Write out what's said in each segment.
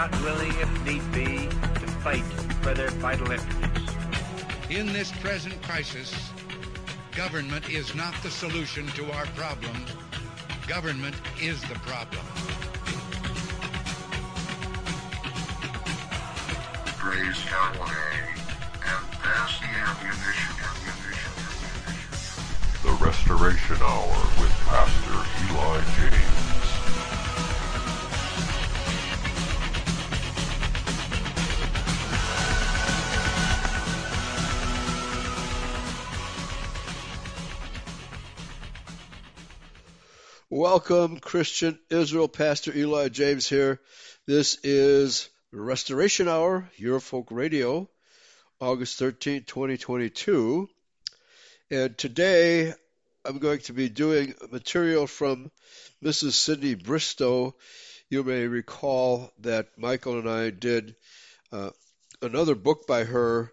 they not willing, if need be, to fight for their vital interests. In this present crisis, government is not the solution to our problems. Government is the problem. Grace Cabaret and pass the ammunition. The Restoration Hour with Pastor Eli James. Welcome, Christian Israel. Pastor Eli James here. This is Restoration Hour, Eurofolk Radio, August 13, 2022. And today I'm going to be doing material from Mrs. Cindy Bristowe. You may recall that Michael and I did uh, another book by her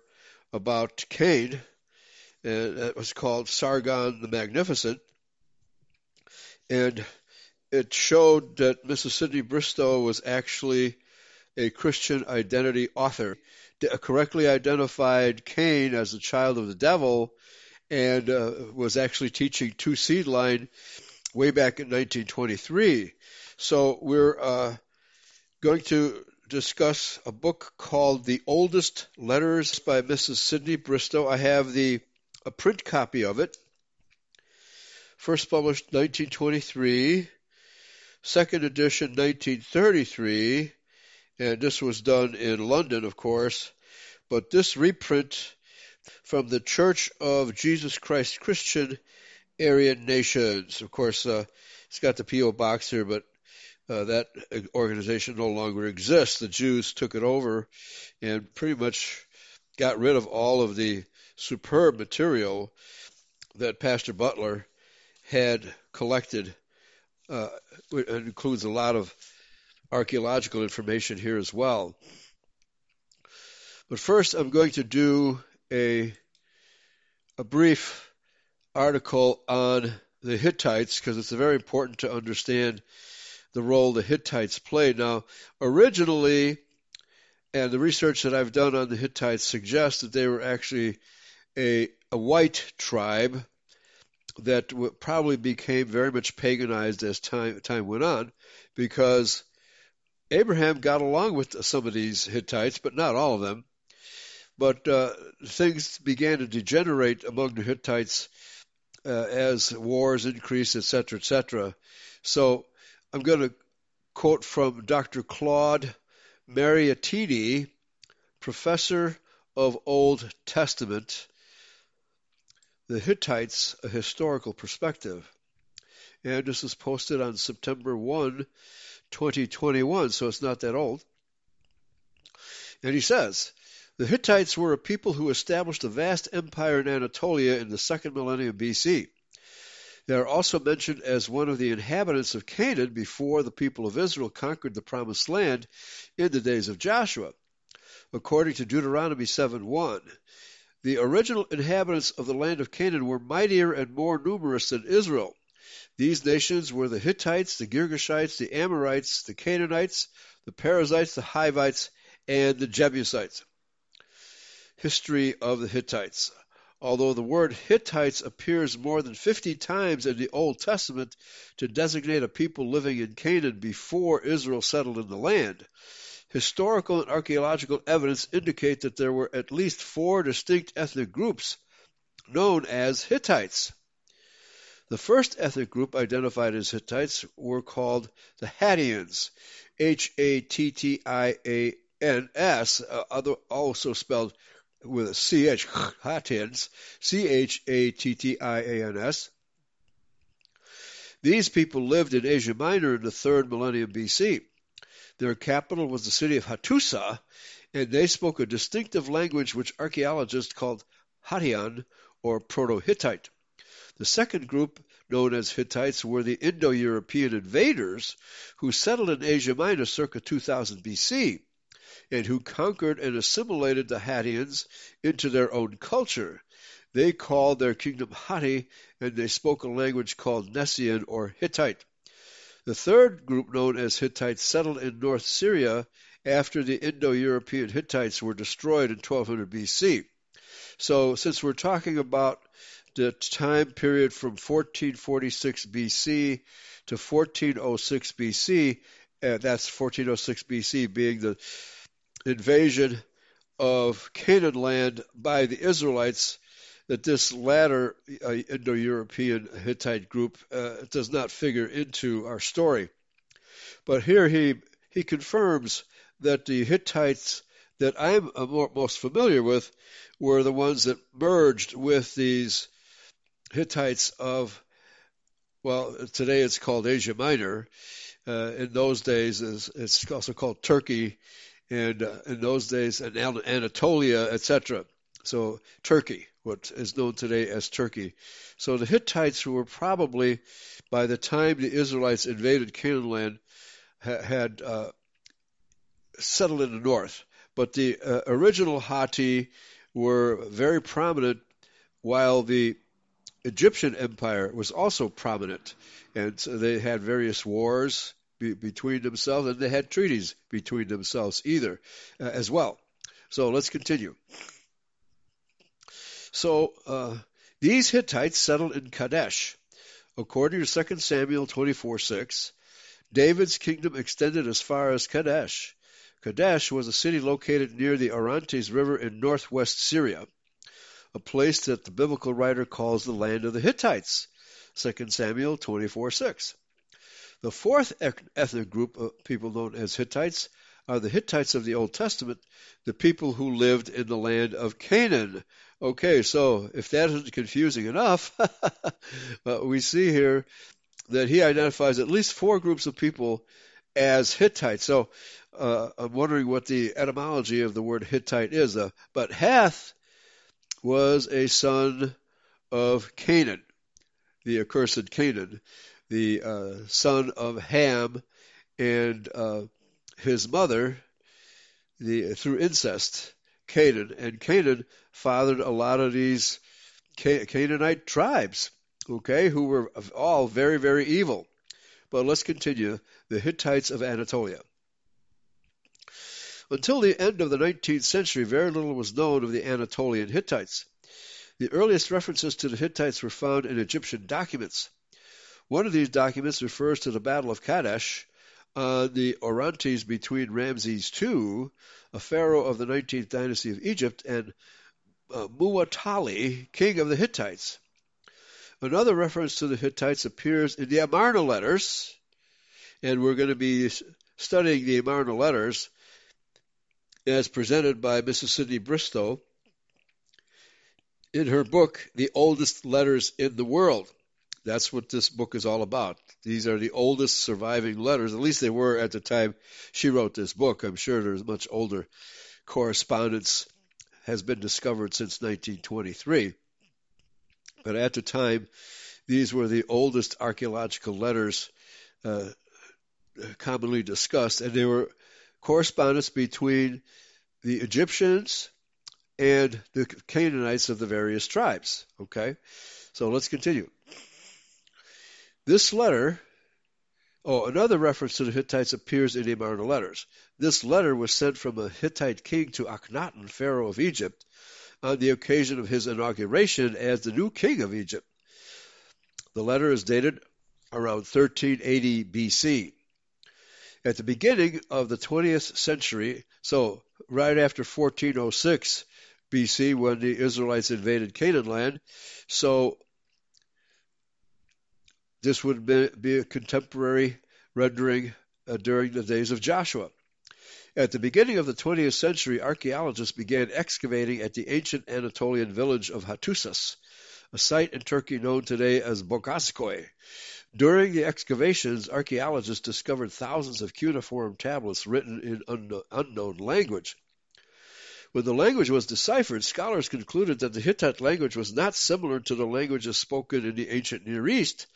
about Cain, and it was called Sargon the Magnificent and it showed that Mrs. Sydney Bristowe was actually a Christian identity author, correctly identified Cain as the child of the devil, and uh, was actually teaching two seed line way back in 1923. So we're uh, going to discuss a book called The Oldest Letters by Mrs. Sydney Bristowe. I have the a print copy of it first published 1923, second edition 1933, and this was done in London, of course. But this reprint from the Church of Jesus Christ Christian Aryan Nations, of course, uh, it's got the P.O. box here, but uh, that organization no longer exists. The Jews took it over and pretty much got rid of all of the superb material that Pastor Butler had collected. Uh, it includes a lot of archaeological information here as well. But first, I'm going to do a a brief article on the Hittites because it's very important to understand the role the Hittites played. Now, originally, and the research that I've done on the Hittites suggests that they were actually a, a white tribe that probably became very much paganized as time time went on, because Abraham got along with some of these Hittites, but not all of them. But uh, things began to degenerate among the Hittites uh, as wars increased, etc., etc. So I'm going to quote from Dr. Claude Mariottini, professor of Old Testament the Hittites, a historical perspective. And this was posted on September 1, 2021, so it's not that old. And he says, the Hittites were a people who established a vast empire in Anatolia in the second millennium BC. They are also mentioned as one of the inhabitants of Canaan before the people of Israel conquered the promised land in the days of Joshua. According to Deuteronomy 7:1, the original inhabitants of the land of Canaan were mightier and more numerous than Israel. These nations were the Hittites, the Girgashites, the Amorites, the Canaanites, the Perizzites, the Hivites, and the Jebusites. History of the Hittites. Although the word Hittites appears more than 50 times in the Old Testament to designate a people living in Canaan before Israel settled in the land, historical and archaeological evidence indicate that there were at least four distinct ethnic groups known as Hittites. The first ethnic group identified as Hittites were called the Hattians, H A T T I A N S, uh, also spelled with a C H, Hattians, C H A T T I A N S. These people lived in Asia Minor in the third millennium BC. Their capital was the city of Hattusa, and they spoke a distinctive language which archaeologists called Hattian or Proto-Hittite. The second group, known as Hittites, were the Indo-European invaders who settled in Asia Minor circa 2000 BC and who conquered and assimilated the Hattians into their own culture. They called their kingdom Hatti and they spoke a language called Nessian or Hittite. The third group, known as Hittites, settled in North Syria after the Indo European Hittites were destroyed in 1200 BC. So, since we're talking about the time period from 1446 BC to 1406 BC, and that's 1406 BC being the invasion of Canaan land by the Israelites, that this latter uh, Indo European Hittite group uh, does not figure into our story. But here he, he confirms that the Hittites that I'm more, most familiar with were the ones that merged with these Hittites of, well, today it's called Asia Minor. Uh, in those days, it's also called Turkey, and uh, in those days, and Anatolia, etc. So Turkey, what is known today as Turkey. So the Hittites were probably, by the time the Israelites invaded Canaan land, ha- had uh, settled in the north. But the uh, original Hatti were very prominent, while the Egyptian Empire was also prominent, and so they had various wars be, between themselves, and they had treaties between themselves either uh, as well. So let's continue. So uh, these Hittites settled in Kadesh. According to 2 Samuel 24:6, David's kingdom extended as far as Kadesh. Kadesh was a city located near the Orontes River in northwest Syria, a place that the biblical writer calls the land of the Hittites. 2 Samuel 24:6. The fourth ethnic group of people known as Hittites are the Hittites of the Old Testament, the people who lived in the land of Canaan. Okay, so if that isn't confusing enough, we see here that he identifies at least four groups of people as Hittites. So uh, I'm wondering what the etymology of the word Hittite is. Uh, but Heth was a son of Canaan, the accursed Canaan the uh, son of Ham and uh, his mother, the through incest, Canaan, and Canaan fathered a lot of these Canaanite tribes, okay, who were all very, very evil. But let's continue. The Hittites of Anatolia. Until the end of the 19th century, very little was known of the Anatolian Hittites. The earliest references to the Hittites were found in Egyptian documents. One of these documents refers to the Battle of Kadesh on the Orontes between Ramses II, a pharaoh of the 19th dynasty of Egypt, and uh, Muwatalli, king of the Hittites. Another reference to the Hittites appears in the Amarna letters, and we're going to be studying the Amarna letters as presented by Mrs. Sydney Bristowe in her book, The Oldest Letters in the World. That's what this book is all about. These are the oldest surviving letters, at least they were at the time she wrote this book. I'm sure there's much older correspondence has been discovered since 1923. But at the time, these were the oldest archaeological letters uh, commonly discussed, and they were correspondence between the Egyptians and the Canaanites of the various tribes. Okay, so let's continue. This letter, oh, another reference to the Hittites appears in the Amarna letters. This letter was sent from a Hittite king to Akhenaten, pharaoh of Egypt, on the occasion of his inauguration as the new king of Egypt. The letter is dated around 1380 BC. At the beginning of the 20th century, so right after 1406 BC, when the Israelites invaded Canaan land, so this would be a contemporary rendering uh, during the days of Joshua. At the beginning of the 20th century, archaeologists began excavating at the ancient Anatolian village of Hattusas, a site in Turkey known today as Boghazköy. During the excavations, archaeologists discovered thousands of cuneiform tablets written in an unknown language. When the language was deciphered, scholars concluded that the Hittite language was not similar to the languages spoken in the ancient Near East,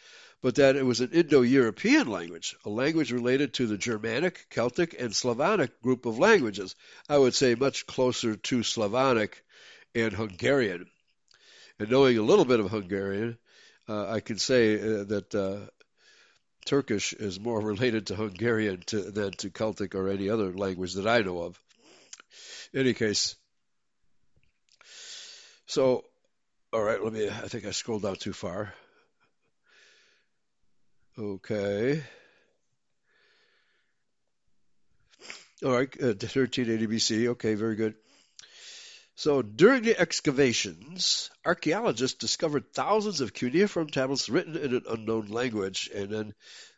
but that it was an Indo European language, a language related to the Germanic, Celtic, and Slavonic group of languages. I would say much closer to Slavonic and Hungarian. And knowing a little bit of Hungarian, uh, I can say uh, that uh, Turkish is more related to Hungarian to, than to Celtic or any other language that I know of. In any case, so all right, let me. I think I scrolled down too far. Okay. All right, uh, 1380 BC. Okay, very good. So during the excavations, archaeologists discovered thousands of cuneiform tablets written in an unknown language, and then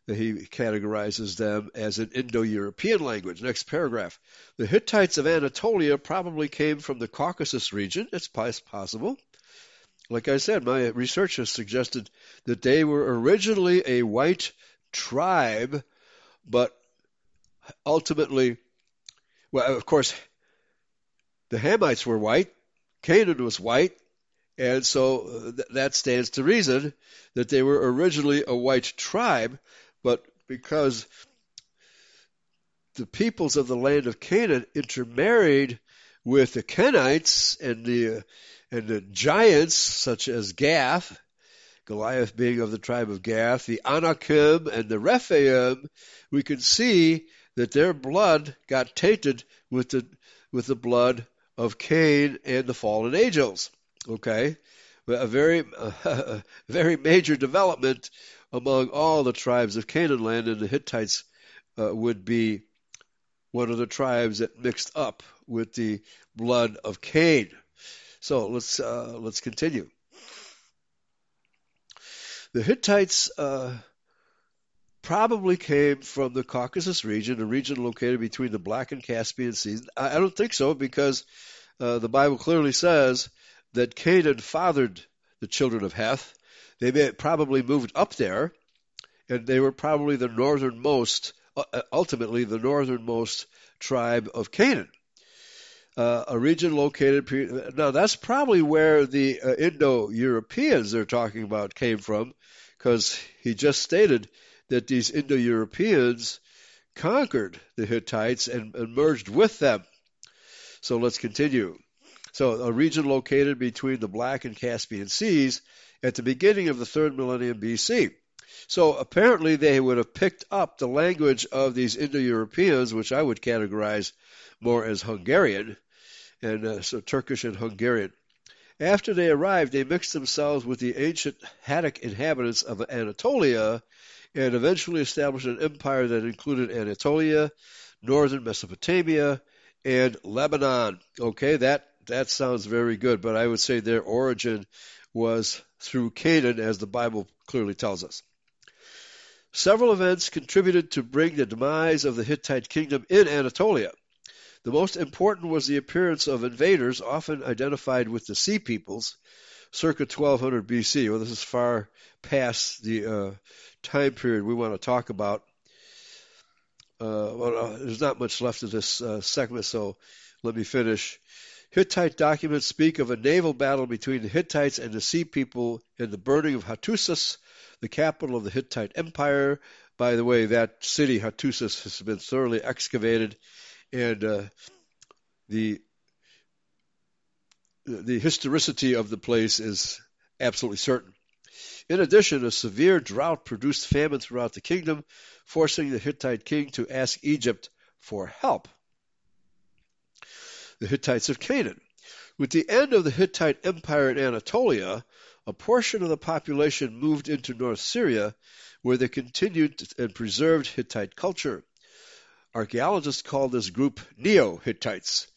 he categorizes them as an Indo-European language. Next paragraph. The Hittites of Anatolia probably came from the Caucasus region. It's possible. Like I said, my research has suggested that they were originally a white tribe, but ultimately, well, of course, the Hamites were white, Canaan was white, and so uh, th- that stands to reason that they were originally a white tribe, but because the peoples of the land of Canaan intermarried with the Kenites and the and the giants such as Gath, Goliath being of the tribe of Gath, the Anakim and the Rephaim, we can see that their blood got tainted with the with the blood of Cain and the fallen angels. Okay, a very uh, very major development among all the tribes of Canaan land, and the Hittites uh, would be one of the tribes that mixed up with the blood of Cain. So let's uh, let's continue. The Hittites uh, probably came from the Caucasus region, a region located between the Black and Caspian Seas. I, I don't think so because uh, the Bible clearly says that Canaan fathered the children of Heth. They may probably moved up there, and they were probably the northernmost, ultimately the northernmost tribe of Canaan. Uh, a region located. Now, that's probably where the uh, Indo Europeans they're talking about came from, because he just stated that these Indo Europeans conquered the Hittites and, and merged with them. So let's continue. So, a region located between the Black and Caspian Seas at the beginning of the third millennium BC. So, apparently, they would have picked up the language of these Indo Europeans, which I would categorize more as Hungarian, and uh, so Turkish and Hungarian. After they arrived, they mixed themselves with the ancient Hattic inhabitants of Anatolia and eventually established an empire that included Anatolia, northern Mesopotamia, and Lebanon. Okay, that that sounds very good, but I would say their origin was through Canaan, as the Bible clearly tells us. Several events contributed to bring the demise of the Hittite kingdom in Anatolia. The most important was the appearance of invaders, often identified with the Sea Peoples, circa 1200 BC. Well, this is far past the uh, time period we want to talk about. Uh, well, uh, there's not much left of this uh, segment, so let me finish. Hittite documents speak of a naval battle between the Hittites and the Sea People in the burning of Hattusis, the capital of the Hittite Empire. By the way, that city, Hattusis, has been thoroughly excavated and uh, the the historicity of the place is absolutely certain. In addition, a severe drought produced famine throughout the kingdom, forcing the Hittite king to ask Egypt for help. The Hittites of Canaan. With the end of the Hittite Empire in Anatolia, a portion of the population moved into North Syria, where they continued and preserved Hittite culture. Archaeologists call this group Neo-Hittites.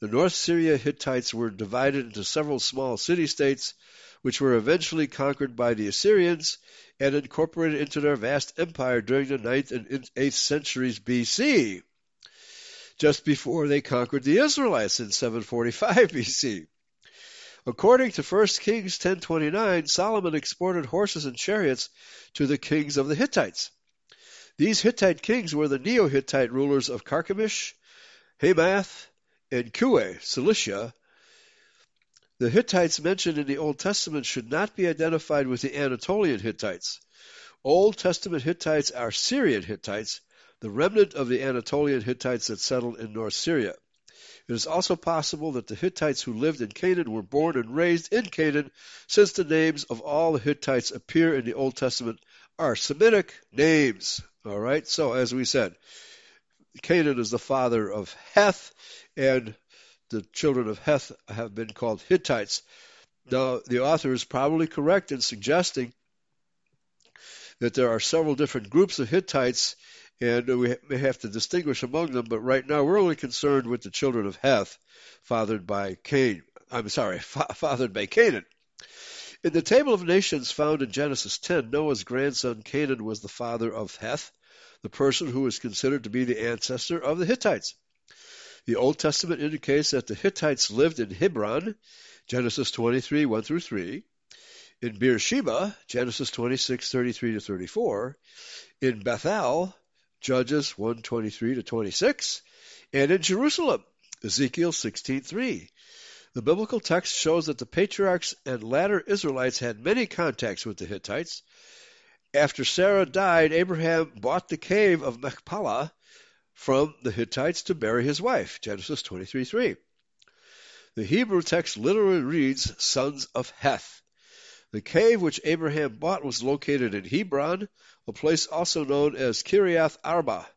The North Syria Hittites were divided into several small city-states, which were eventually conquered by the Assyrians and incorporated into their vast empire during the 9th and 8th centuries BC, just before they conquered the Israelites in 745 BC. According to 1 Kings 10:29, Solomon exported horses and chariots to the kings of the Hittites. These Hittite kings were the Neo-Hittite rulers of Carchemish, Hamath, and Kue, Cilicia. The Hittites mentioned in the Old Testament should not be identified with the Anatolian Hittites. Old Testament Hittites are Syrian Hittites, the remnant of the Anatolian Hittites that settled in North Syria. It is also possible that the Hittites who lived in Canaan were born and raised in Canaan, since the names of all the Hittites appear in the Old Testament are Semitic names. All right. So as we said, Canaan is the father of Heth, and the children of Heth have been called Hittites. Now, the author is probably correct in suggesting that there are several different groups of Hittites, and we may have to distinguish among them, but right now we're only concerned with the children of Heth, fathered by Cain. I'm sorry, fa- fathered by Canaan. In the table of nations found in Genesis 10, Noah's grandson Canaan was the father of Heth, the person who is considered to be the ancestor of the Hittites. The Old Testament indicates that the Hittites lived in Hebron, Genesis 23, 1 through 3, in Beersheba, Genesis 26, 33 to 34, in Bethel, Judges 1, 23 to 26, and in Jerusalem, Ezekiel 16:3. The biblical text shows that the patriarchs and latter Israelites had many contacts with the Hittites. After Sarah died, Abraham bought the cave of Machpelah from the Hittites to bury his wife. Genesis 23:3. The Hebrew text literally reads sons of Heth. The cave which Abraham bought was located in Hebron, a place also known as Kiriath Arba.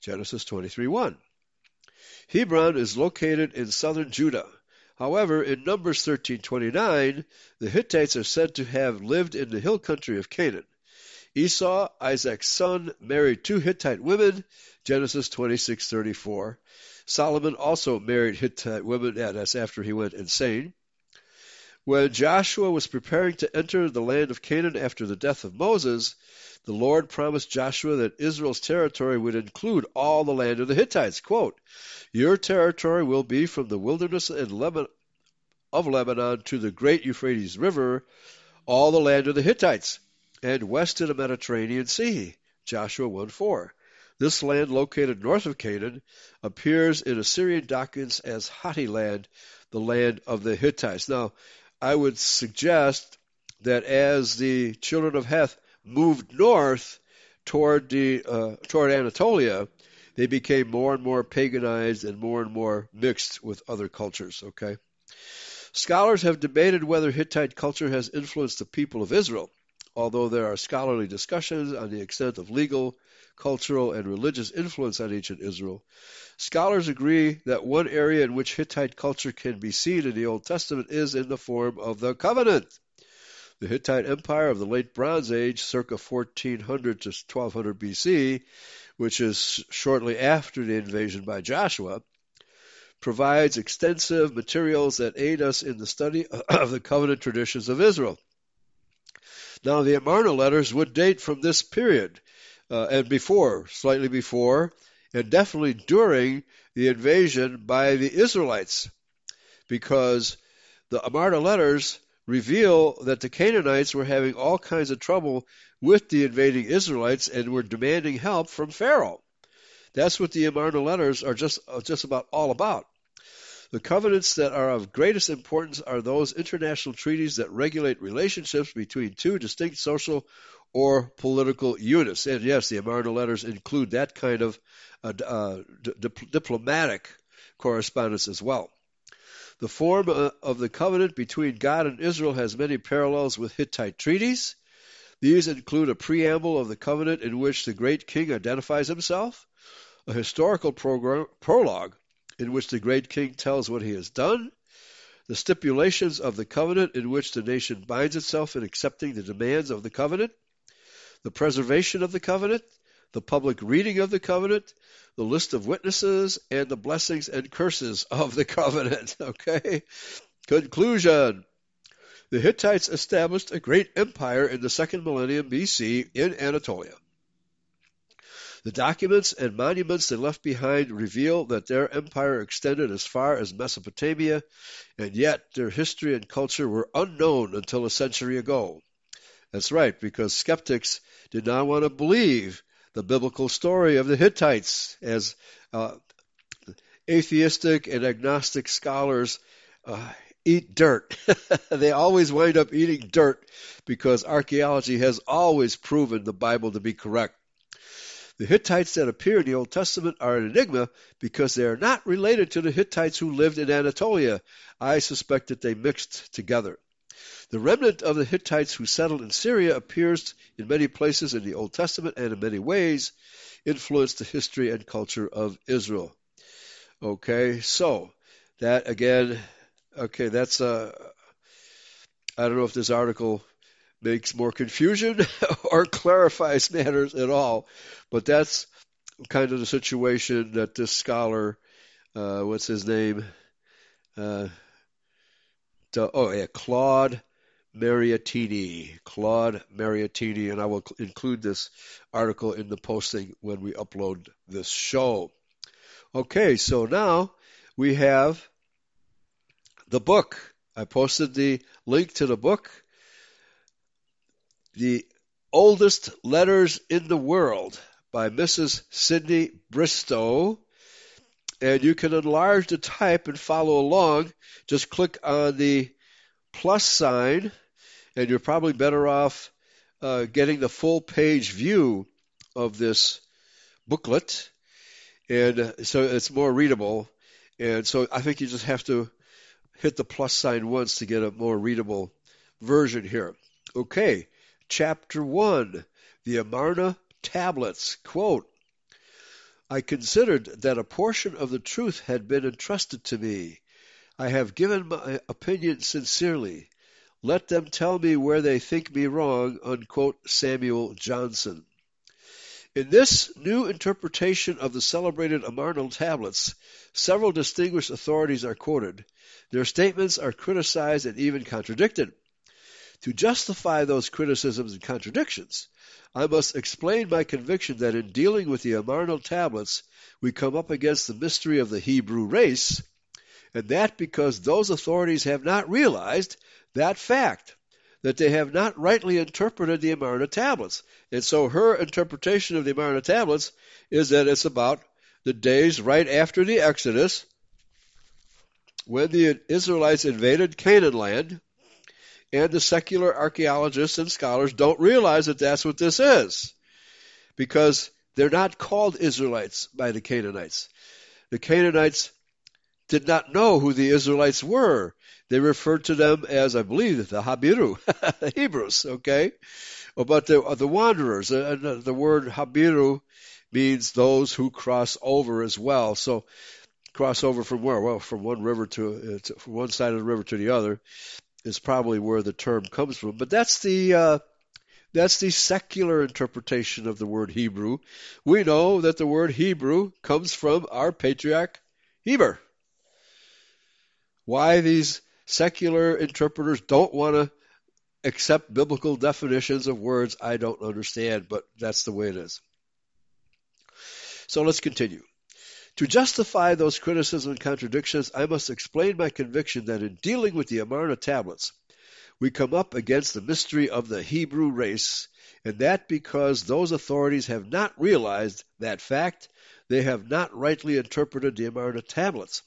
Genesis 23:1. Hebron is located in southern Judah. However, in Numbers 13:29, the Hittites are said to have lived in the hill country of Canaan. Esau, Isaac's son, married two Hittite women, Genesis 26:34. Solomon also married Hittite women, that's after he went insane. When Joshua was preparing to enter the land of Canaan after the death of Moses, the Lord promised Joshua that Israel's territory would include all the land of the Hittites. Quote, Your territory will be from the wilderness of Lebanon to the great Euphrates River, all the land of the Hittites, and west to the Mediterranean Sea. Joshua 1 4. This land, located north of Canaan, appears in Assyrian documents as Hatti land, the land of the Hittites. Now, I would suggest that as the children of Heth moved north toward the uh, toward Anatolia, they became more and more paganized and more and more mixed with other cultures. Okay, scholars have debated whether Hittite culture has influenced the people of Israel, although there are scholarly discussions on the extent of legal, cultural, and religious influence on ancient Israel. Scholars agree that one area in which Hittite culture can be seen in the Old Testament is in the form of the covenant. The Hittite Empire of the Late Bronze Age, circa 1400 to 1200 BC, which is shortly after the invasion by Joshua, provides extensive materials that aid us in the study of the covenant traditions of Israel. Now, the Amarna letters would date from this period uh, and before, slightly before, and definitely during the invasion by the Israelites, because the Amarna letters reveal that the Canaanites were having all kinds of trouble with the invading Israelites and were demanding help from Pharaoh. That's what the Amarna letters are just just about all about. The covenants that are of greatest importance are those international treaties that regulate relationships between two distinct social or political units. And yes, the Amarna letters include that kind of uh, uh, di- diplomatic correspondence as well. The form uh, of the covenant between God and Israel has many parallels with Hittite treaties. These include a preamble of the covenant in which the great king identifies himself, a historical program, prologue in which the great king tells what he has done, the stipulations of the covenant in which the nation binds itself in accepting the demands of the covenant, the preservation of the covenant, the public reading of the covenant, the list of witnesses, and the blessings and curses of the covenant. Okay? Conclusion. The Hittites established a great empire in the second millennium BC in Anatolia. The documents and monuments they left behind reveal that their empire extended as far as Mesopotamia, and yet their history and culture were unknown until a century ago. That's right, because skeptics did not want to believe the biblical story of the Hittites as uh, atheistic and agnostic scholars uh, eat dirt. they always wind up eating dirt because archaeology has always proven the Bible to be correct. The Hittites that appear in the Old Testament are an enigma because they are not related to the Hittites who lived in Anatolia. I suspect that they mixed together. The remnant of the Hittites who settled in Syria appears in many places in the Old Testament and in many ways influenced the history and culture of Israel. Okay, so that again, okay, that's uh, I don't know if this article makes more confusion or clarifies matters at all, but that's kind of the situation that this scholar, uh, what's his name? Uh, oh yeah, Claude Mariottini, Claude Mariottini, and I will include this article in the posting when we upload this show. Okay, so now we have the book. I posted the link to the book, The Oldest Letters in the World by Mrs. Sydney Bristowe. And you can enlarge the type and follow along. Just click on the plus sign, and you're probably better off uh, getting the full page view of this booklet. And so it's more readable. And so I think you just have to hit the plus sign once to get a more readable version here. Okay, chapter 1 The Amarna Tablets. Quote I considered that a portion of the truth had been entrusted to me. I have given my opinion sincerely. Let them tell me where they think me wrong. Unquote, Samuel Johnson. In this new interpretation of the celebrated Amarna tablets, several distinguished authorities are quoted. Their statements are criticized and even contradicted. To justify those criticisms and contradictions, I must explain my conviction that in dealing with the Amarna tablets, we come up against the mystery of the Hebrew race, and that because those authorities have not realized that fact that they have not rightly interpreted the Amarna tablets. And so her interpretation of the Amarna tablets is that it's about the days right after the Exodus when the Israelites invaded Canaan land. And the secular archaeologists and scholars don't realize that that's what this is. Because they're not called Israelites by the Canaanites. The Canaanites did not know who the Israelites were. They referred to them as, I believe, the Habiru, the Hebrews, okay? But the, the wanderers, and uh, the word Habiru means those who cross over as well. So, cross over from where? Well, from one river to, uh, to from one side of the river to the other is probably where the term comes from. But that's the uh, that's the secular interpretation of the word Hebrew. We know that the word Hebrew comes from our patriarch Heber. Why these secular interpreters don't want to accept biblical definitions of words I don't understand, but that's the way it is. So let's continue. To justify those criticisms and contradictions, I must explain my conviction that in dealing with the Amarna tablets, we come up against the mystery of the Hebrew race, and that because those authorities have not realized that fact, they have not rightly interpreted the Amarna tablets.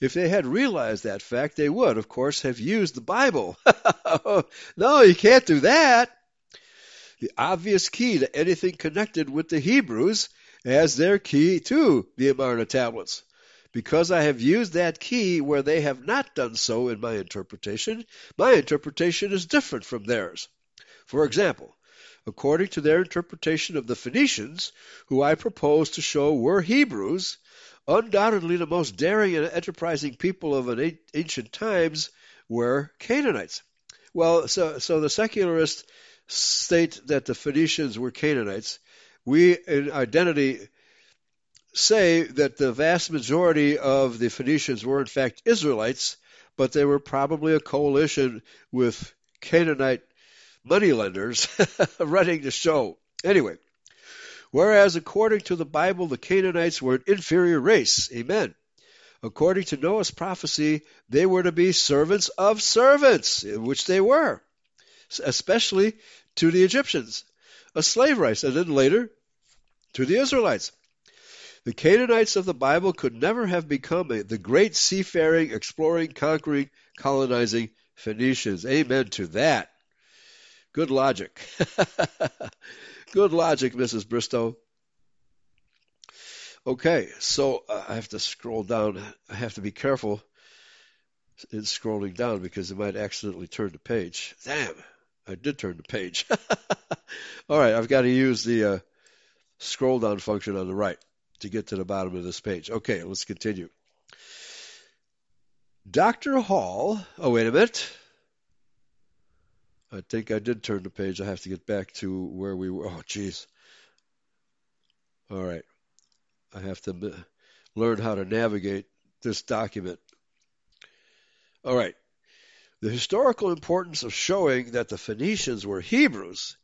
If they had realized that fact, they would, of course, have used the Bible. no, you can't do that. The obvious key to anything connected with the Hebrews as their key to the Amarna tablets. Because I have used that key where they have not done so in my interpretation, my interpretation is different from theirs. For example, according to their interpretation of the Phoenicians, who I propose to show were Hebrews, Undoubtedly, the most daring and enterprising people of an ancient times were Canaanites. Well, so, so the secularists state that the Phoenicians were Canaanites. We, in identity, say that the vast majority of the Phoenicians were, in fact, Israelites, but they were probably a coalition with Canaanite moneylenders running the show. Anyway, Whereas according to the Bible, the Canaanites were an inferior race. Amen. According to Noah's prophecy, they were to be servants of servants, which they were, especially to the Egyptians, a slave race, and then later to the Israelites. The Canaanites of the Bible could never have become a, the great seafaring, exploring, conquering, colonizing Phoenicians. Amen to that. Good logic. Good logic, Mrs. Bristowe. Okay, so uh, I have to scroll down. I have to be careful in scrolling down because I might accidentally turn the page. Damn, I did turn the page. All right, I've got to use the uh, scroll down function on the right to get to the bottom of this page. Okay, let's continue. Dr. Hall, oh, wait a minute. I think I did turn the page. I have to get back to where we were. Oh, jeez. All right. I have to learn how to navigate this document. All right. The historical importance of showing that the Phoenicians were Hebrews,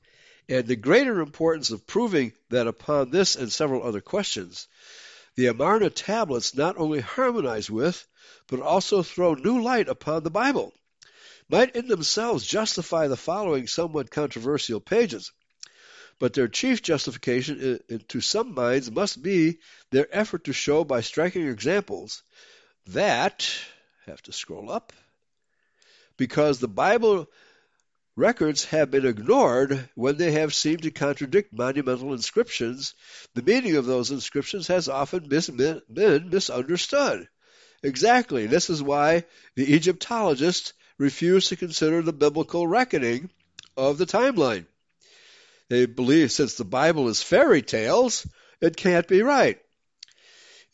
and the greater importance of proving that upon this and several other questions, the Amarna tablets not only harmonize with, but also throw new light upon the Bible, might in themselves justify the following somewhat controversial pages. But their chief justification to some minds must be their effort to show by striking examples that, have to scroll up, because the Bible records have been ignored when they have seemed to contradict monumental inscriptions, the meaning of those inscriptions has often been misunderstood. Exactly. This is why the Egyptologists refuse to consider the biblical reckoning of the timeline. They believe since the Bible is fairy tales, it can't be right.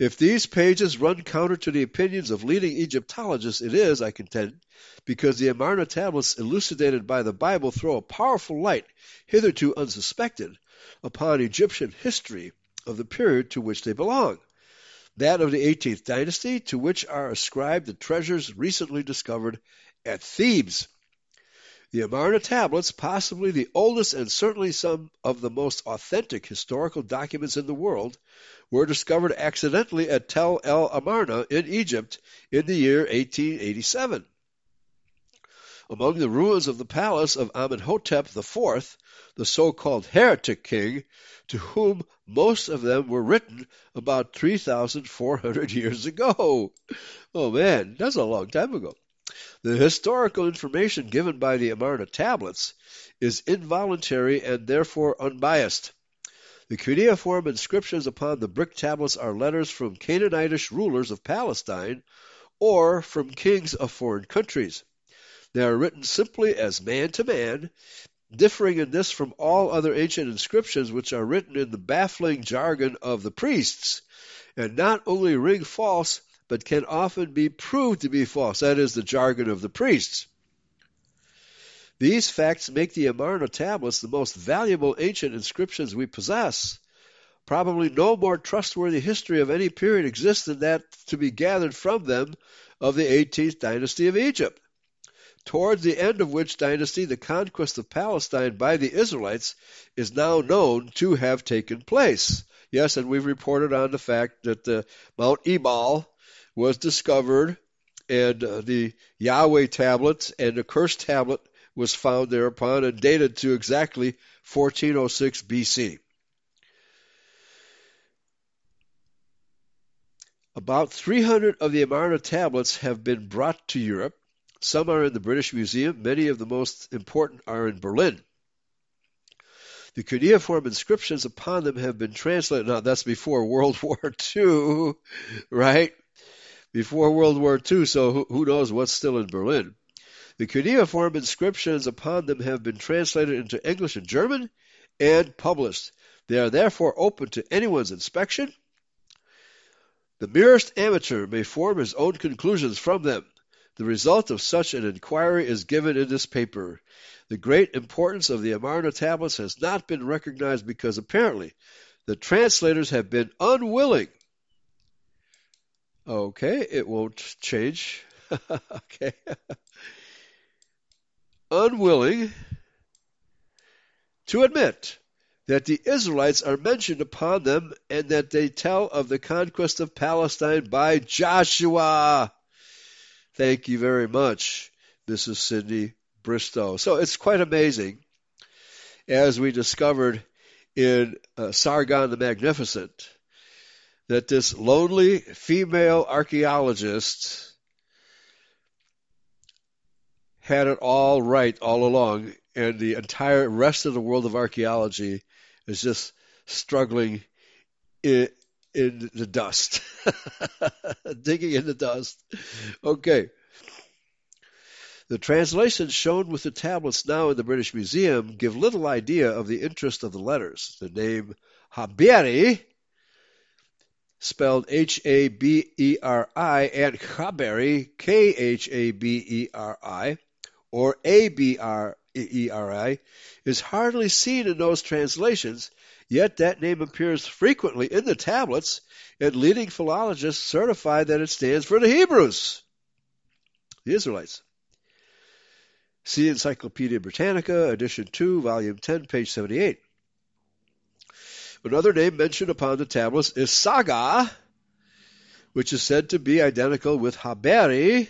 If these pages run counter to the opinions of leading Egyptologists, it is, I contend, because the Amarna tablets elucidated by the Bible throw a powerful light, hitherto unsuspected, upon Egyptian history of the period to which they belong, that of the 18th dynasty, to which are ascribed the treasures recently discovered at Thebes. The Amarna tablets, possibly the oldest and certainly some of the most authentic historical documents in the world, were discovered accidentally at Tel el Amarna in Egypt in the year 1887. Among the ruins of the palace of Amenhotep IV, the so-called heretic king, to whom most of them were written about 3,400 years ago. Oh man, that's a long time ago. The historical information given by the Amarna tablets is involuntary and therefore unbiased. The cuneiform inscriptions upon the brick tablets are letters from Canaanitish rulers of Palestine or from kings of foreign countries. They are written simply as man to man, differing in this from all other ancient inscriptions which are written in the baffling jargon of the priests, and not only ring false, but can often be proved to be false. That is the jargon of the priests. These facts make the Amarna tablets the most valuable ancient inscriptions we possess. Probably no more trustworthy history of any period exists than that to be gathered from them of the 18th dynasty of Egypt towards the end of which dynasty the conquest of Palestine by the Israelites is now known to have taken place. Yes, and we've reported on the fact that the Mount Ebal was discovered, and uh, the Yahweh tablet and the curse tablet was found thereupon and dated to exactly 1406 BC. About 300 of the Amarna tablets have been brought to Europe some are in the British Museum. Many of the most important are in Berlin. The cuneiform inscriptions upon them have been translated. Now, that's before World War II, right? Before World War II, so who knows what's still in Berlin. The cuneiform inscriptions upon them have been translated into English and German and published. They are therefore open to anyone's inspection. The merest amateur may form his own conclusions from them. The result of such an inquiry is given in this paper. The great importance of the Amarna tablets has not been recognized because apparently the translators have been unwilling. Okay, it won't change. okay. unwilling to admit that the Israelites are mentioned upon them and that they tell of the conquest of Palestine by Joshua. Thank you very much, Mrs. Cindy Bristowe. So it's quite amazing, as we discovered in uh, Sargon the Magnificent, that this lonely female archaeologist had it all right all along, and the entire rest of the world of archaeology is just struggling in, in the dust, digging in the dust. Okay. The translations shown with the tablets now in the British Museum give little idea of the interest of the letters. The name Haberi, spelled H A B E R I, and Khaberi, K H A B E R I, or A B R E R I, is hardly seen in those translations, yet that name appears frequently in the tablets, and leading philologists certify that it stands for the Hebrews, the Israelites. See Encyclopedia Britannica, edition 2, volume 10, page 78. Another name mentioned upon the tablets is Saga, which is said to be identical with Haberi,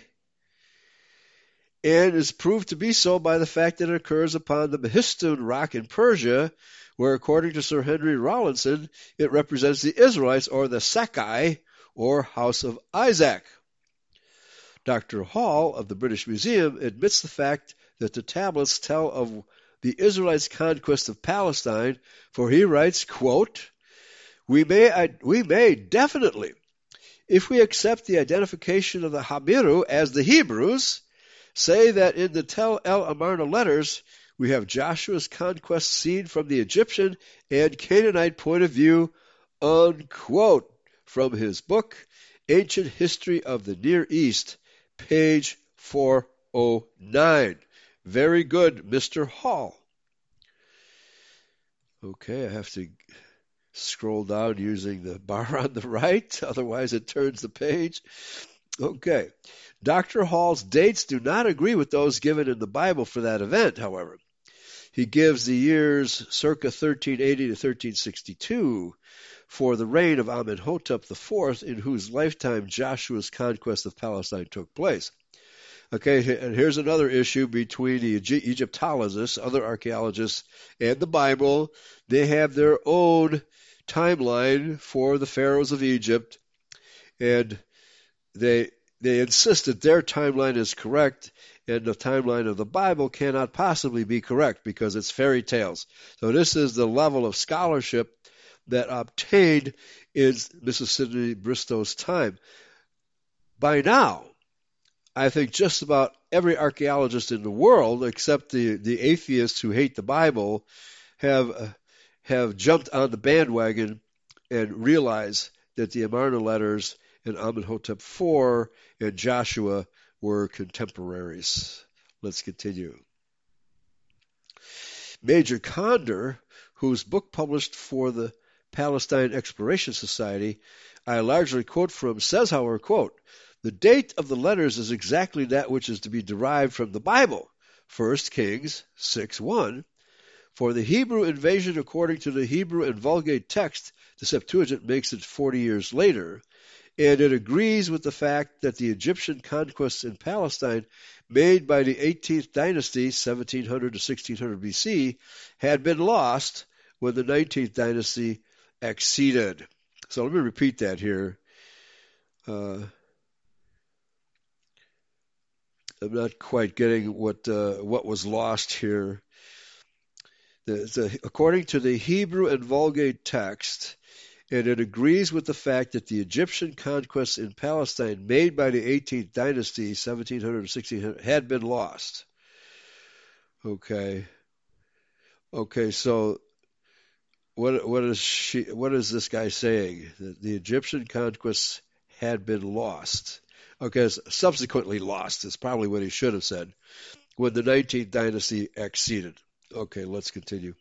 and is proved to be so by the fact that it occurs upon the Behistun rock in Persia, where, according to Sir Henry Rawlinson, it represents the Israelites or the Sakai, or House of Isaac. Dr. Hall of the British Museum admits the fact that the tablets tell of the Israelites' conquest of Palestine, for he writes, quote, we may, we may definitely, if we accept the identification of the Habiru as the Hebrews, say that in the Tel El Amarna letters, we have Joshua's conquest seen from the Egyptian and Canaanite point of view, unquote, from his book, Ancient History of the Near East, page 409. Very good, Mr. Hall. Okay, I have to scroll down using the bar on the right, otherwise it turns the page. Okay. Dr. Hall's dates do not agree with those given in the Bible for that event, however. He gives the years circa 1380 to 1362 for the reign of Amenhotep IV, in whose lifetime Joshua's conquest of Palestine took place. Okay, and here's another issue between the Egyptologists, other archaeologists, and the Bible. They have their own timeline for the pharaohs of Egypt, and they they insist that their timeline is correct, and the timeline of the Bible cannot possibly be correct because it's fairy tales. So this is the level of scholarship that obtained in Mrs. Sydney Bristowe's time. By now, I think just about every archaeologist in the world, except the, the atheists who hate the Bible, have uh, have jumped on the bandwagon and realized that the Amarna letters and Amenhotep IV and Joshua were contemporaries. Let's continue. Major Conder, whose book published for the Palestine Exploration Society, I largely quote from, says, however, quote, the date of the letters is exactly that which is to be derived from the Bible. 1 Kings 6 1. For the Hebrew invasion, according to the Hebrew and Vulgate text, the Septuagint makes it 40 years later, and it agrees with the fact that the Egyptian conquests in Palestine made by the 18th dynasty, 1700 to 1600 BC, had been lost when the 19th dynasty acceded. So let me repeat that here. Uh, I'm not quite getting what uh, what was lost here. The, the, according to the Hebrew and Vulgate text, and it agrees with the fact that the Egyptian conquests in Palestine made by the 18th dynasty, 1760, had been lost. Okay. Okay, so what what is she? What is this guy saying? That the Egyptian conquests had been lost okay, subsequently lost is probably what he should have said, when the 19th dynasty acceded. Okay, let's continue.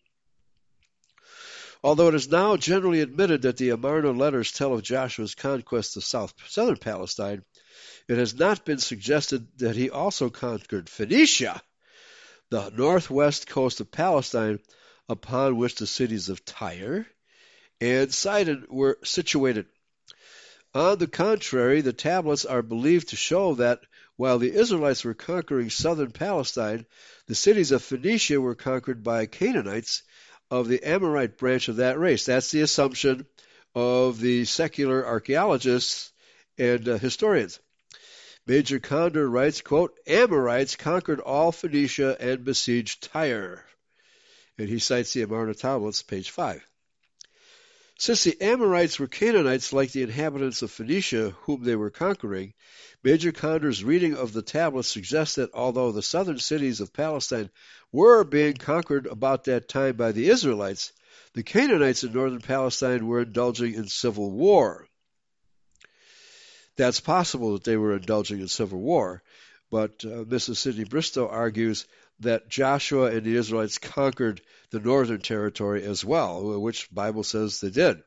Although it is now generally admitted that the Amarna letters tell of Joshua's conquest of south, southern Palestine, it has not been suggested that he also conquered Phoenicia, the northwest coast of Palestine, upon which the cities of Tyre and Sidon were situated. On the contrary, the tablets are believed to show that while the Israelites were conquering southern Palestine, the cities of Phoenicia were conquered by Canaanites of the Amorite branch of that race. That's the assumption of the secular archaeologists and uh, historians. Major Conder writes, quote, Amorites conquered all Phoenicia and besieged Tyre. And he cites the Amarna tablets, page 5. Since the Amorites were Canaanites like the inhabitants of Phoenicia, whom they were conquering, Major Conder's reading of the tablets suggests that although the southern cities of Palestine were being conquered about that time by the Israelites, the Canaanites in northern Palestine were indulging in civil war. That's possible that they were indulging in civil war, but uh, Mrs. Sydney Bristowe argues that Joshua and the Israelites conquered the northern territory as well, which Bible says they did.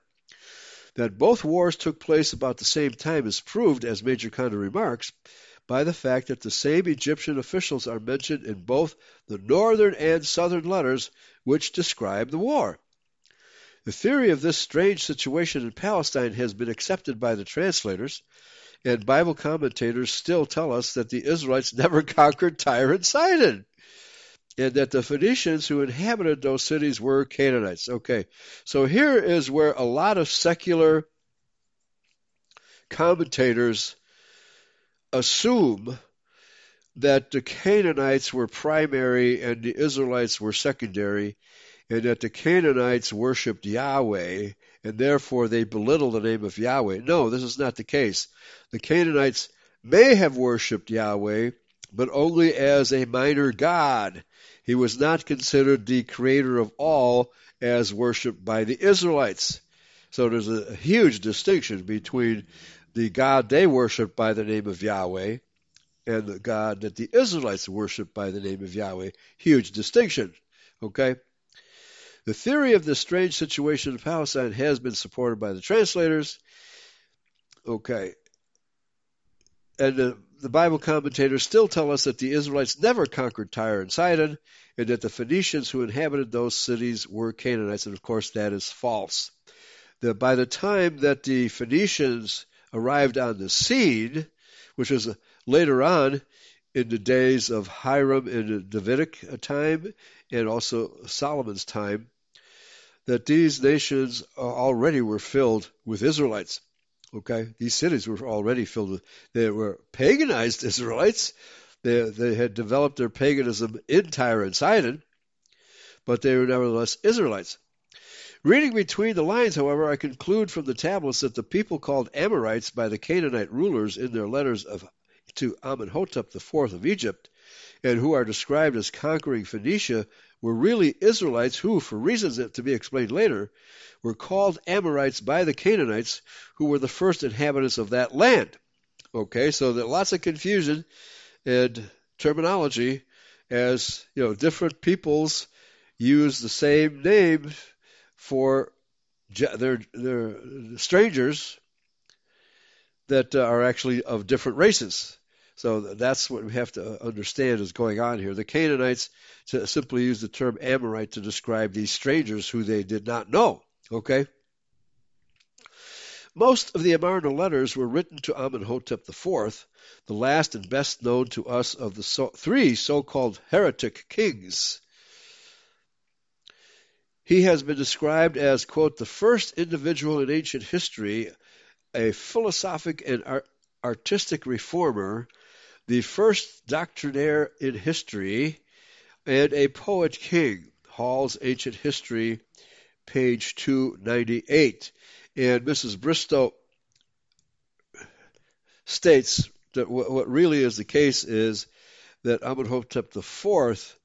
That both wars took place about the same time is proved, as Major Conder remarks, by the fact that the same Egyptian officials are mentioned in both the northern and southern letters which describe the war. The theory of this strange situation in Palestine has been accepted by the translators, and Bible commentators still tell us that the Israelites never conquered Tyre and Sidon and that the Phoenicians who inhabited those cities were Canaanites. Okay, so here is where a lot of secular commentators assume that the Canaanites were primary and the Israelites were secondary, and that the Canaanites worshipped Yahweh, and therefore they belittle the name of Yahweh. No, this is not the case. The Canaanites may have worshipped Yahweh, but only as a minor god. He was not considered the creator of all as worshipped by the Israelites. So there's a huge distinction between the God they worshiped by the name of Yahweh and the God that the Israelites worshiped by the name of Yahweh. Huge distinction. Okay? The theory of this strange situation in Palestine has been supported by the translators. Okay. And the the Bible commentators still tell us that the Israelites never conquered Tyre and Sidon, and that the Phoenicians who inhabited those cities were Canaanites, and of course that is false. The, by the time that the Phoenicians arrived on the scene, which was later on in the days of Hiram in Davidic time and also Solomon's time, that these nations already were filled with Israelites. Okay, these cities were already filled with they were paganized Israelites. They they had developed their paganism in Tyre and Sidon, but they were nevertheless Israelites. Reading between the lines, however, I conclude from the tablets that the people called Amorites by the Canaanite rulers in their letters of, to Amenhotep IV of Egypt, and who are described as conquering Phoenicia, were really Israelites who, for reasons that to be explained later, were called Amorites by the Canaanites, who were the first inhabitants of that land. Okay, so that lots of confusion and terminology as you know different peoples use the same name for their their strangers that uh, are actually of different races. So that's what we have to uh, understand is going on here. The Canaanites simply used the term Amorite to describe these strangers who they did not know. Okay? Most of the Amarna letters were written to Amenhotep IV, the last and best known to us of the so- three so called heretic kings. He has been described as, quote, the first individual in ancient history, a philosophic and art- artistic reformer, the first doctrinaire in history, and a poet king. Hall's Ancient History, page 298. And Mrs. Bristowe states that what really is the case is that Amenhotep IV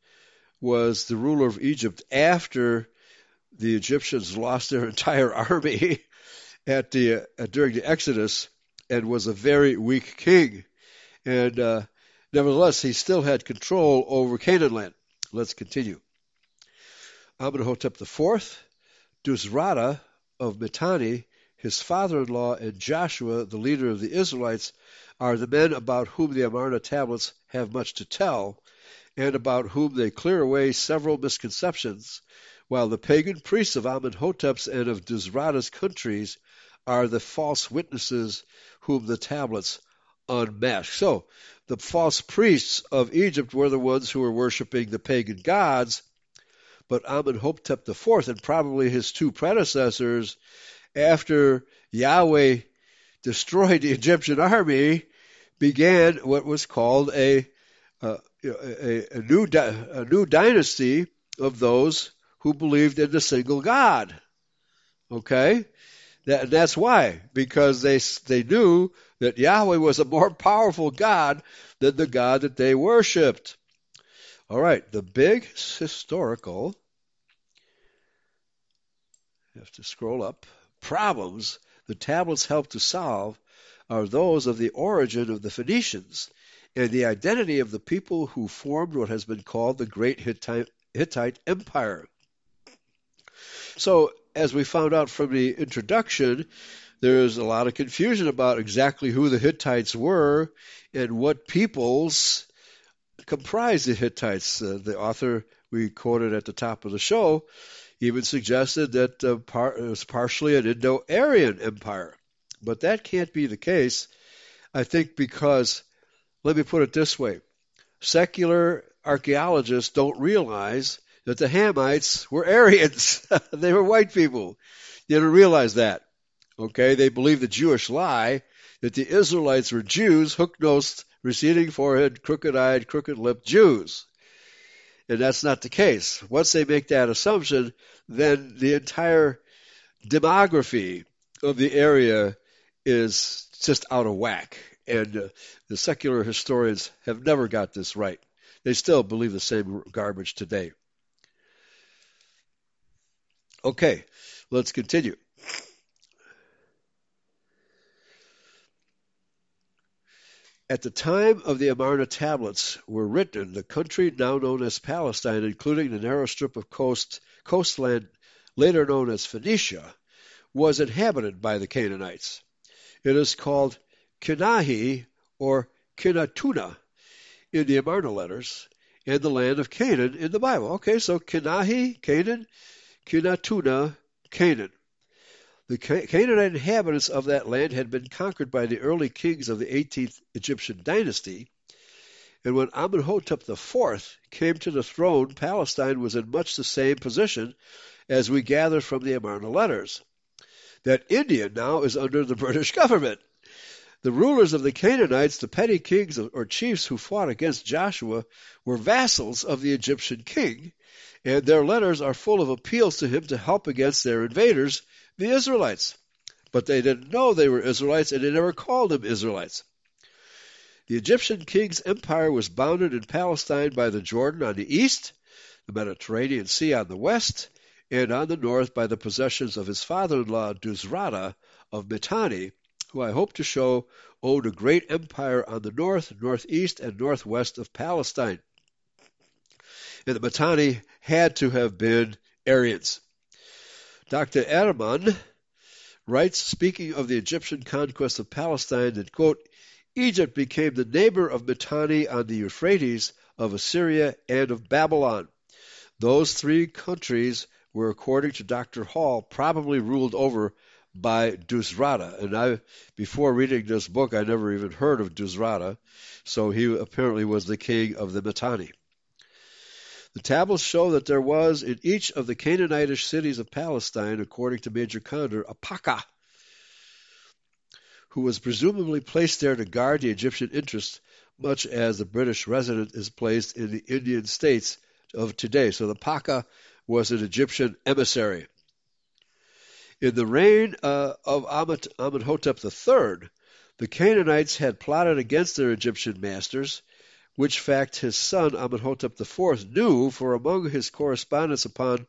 was the ruler of Egypt after the Egyptians lost their entire army at the uh, during the Exodus and was a very weak king. And uh, nevertheless, he still had control over Canaan land. Let's continue. Amenhotep IV, Dusrata of Mitanni, his father-in-law, and Joshua, the leader of the Israelites, are the men about whom the Amarna tablets have much to tell, and about whom they clear away several misconceptions, while the pagan priests of Amenhotep's and of Dusrata's countries are the false witnesses whom the tablets unmask. So, the false priests of Egypt were the ones who were worshiping the pagan gods, but Amenhotep IV and probably his two predecessors, after Yahweh destroyed the Egyptian army, began what was called a uh, a, a, new a new dynasty of those who believed in the single God. Okay? That, that's why. Because they, they knew that Yahweh was a more powerful God than the God that they worshipped. All right, the big historical, have to scroll up, problems the tablets help to solve are those of the origin of the Phoenicians and the identity of the people who formed what has been called the Great Hittite, Hittite Empire. So, as we found out from the introduction, there's a lot of confusion about exactly who the Hittites were and what peoples comprised the Hittites. Uh, the author we quoted at the top of the show even suggested that uh, par- it was partially an Indo-Aryan empire. But that can't be the case, I think, because, let me put it this way secular archaeologists don't realize that the Hamites were Aryans. they were white people. They don't realize that. Okay, they believe the Jewish lie that the Israelites were Jews, hook-nosed, receding forehead, crooked-eyed, crooked-lipped Jews. And that's not the case. Once they make that assumption, then the entire demography of the area is just out of whack. And uh, the secular historians have never got this right. They still believe the same garbage today. Okay, let's continue. At the time of the Amarna tablets were written, the country now known as Palestine, including the narrow strip of coast coastland later known as Phoenicia, was inhabited by the Canaanites. It is called Kinahi or Kinatuna in the Amarna letters and the land of Canaan in the Bible. Okay, so Kinahi, Canaan, Kinatuna, Canaan. The Canaanite inhabitants of that land had been conquered by the early kings of the 18th Egyptian dynasty, and when Amenhotep IV came to the throne, Palestine was in much the same position as we gather from the Amarna letters. That India now is under the British government. The rulers of the Canaanites, the petty kings or chiefs who fought against Joshua, were vassals of the Egyptian king, and their letters are full of appeals to him to help against their invaders the Israelites. But they didn't know they were Israelites, and they never called them Israelites. The Egyptian king's empire was bounded in Palestine by the Jordan on the east, the Mediterranean Sea on the west, and on the north by the possessions of his father-in-law Duzrada of Mitanni, who I hope to show owed a great empire on the north, northeast, and northwest of Palestine. And the Mitanni had to have been Aryans. Dr. Erman writes, speaking of the Egyptian conquest of Palestine, that, quote, Egypt became the neighbor of Mitanni on the Euphrates, of Assyria, and of Babylon. Those three countries were, according to Dr. Hall, probably ruled over by Duzrada. And I, before reading this book, I never even heard of Duzrada. So he apparently was the king of the Mitanni. The tablets show that there was in each of the Canaanitish cities of Palestine, according to Major Conder, a Paka, who was presumably placed there to guard the Egyptian interests, much as the British resident is placed in the Indian states of today. So the Paka was an Egyptian emissary. In the reign uh, of Amenhotep III, the Canaanites had plotted against their Egyptian masters which fact his son Amenhotep IV knew, for among his correspondence upon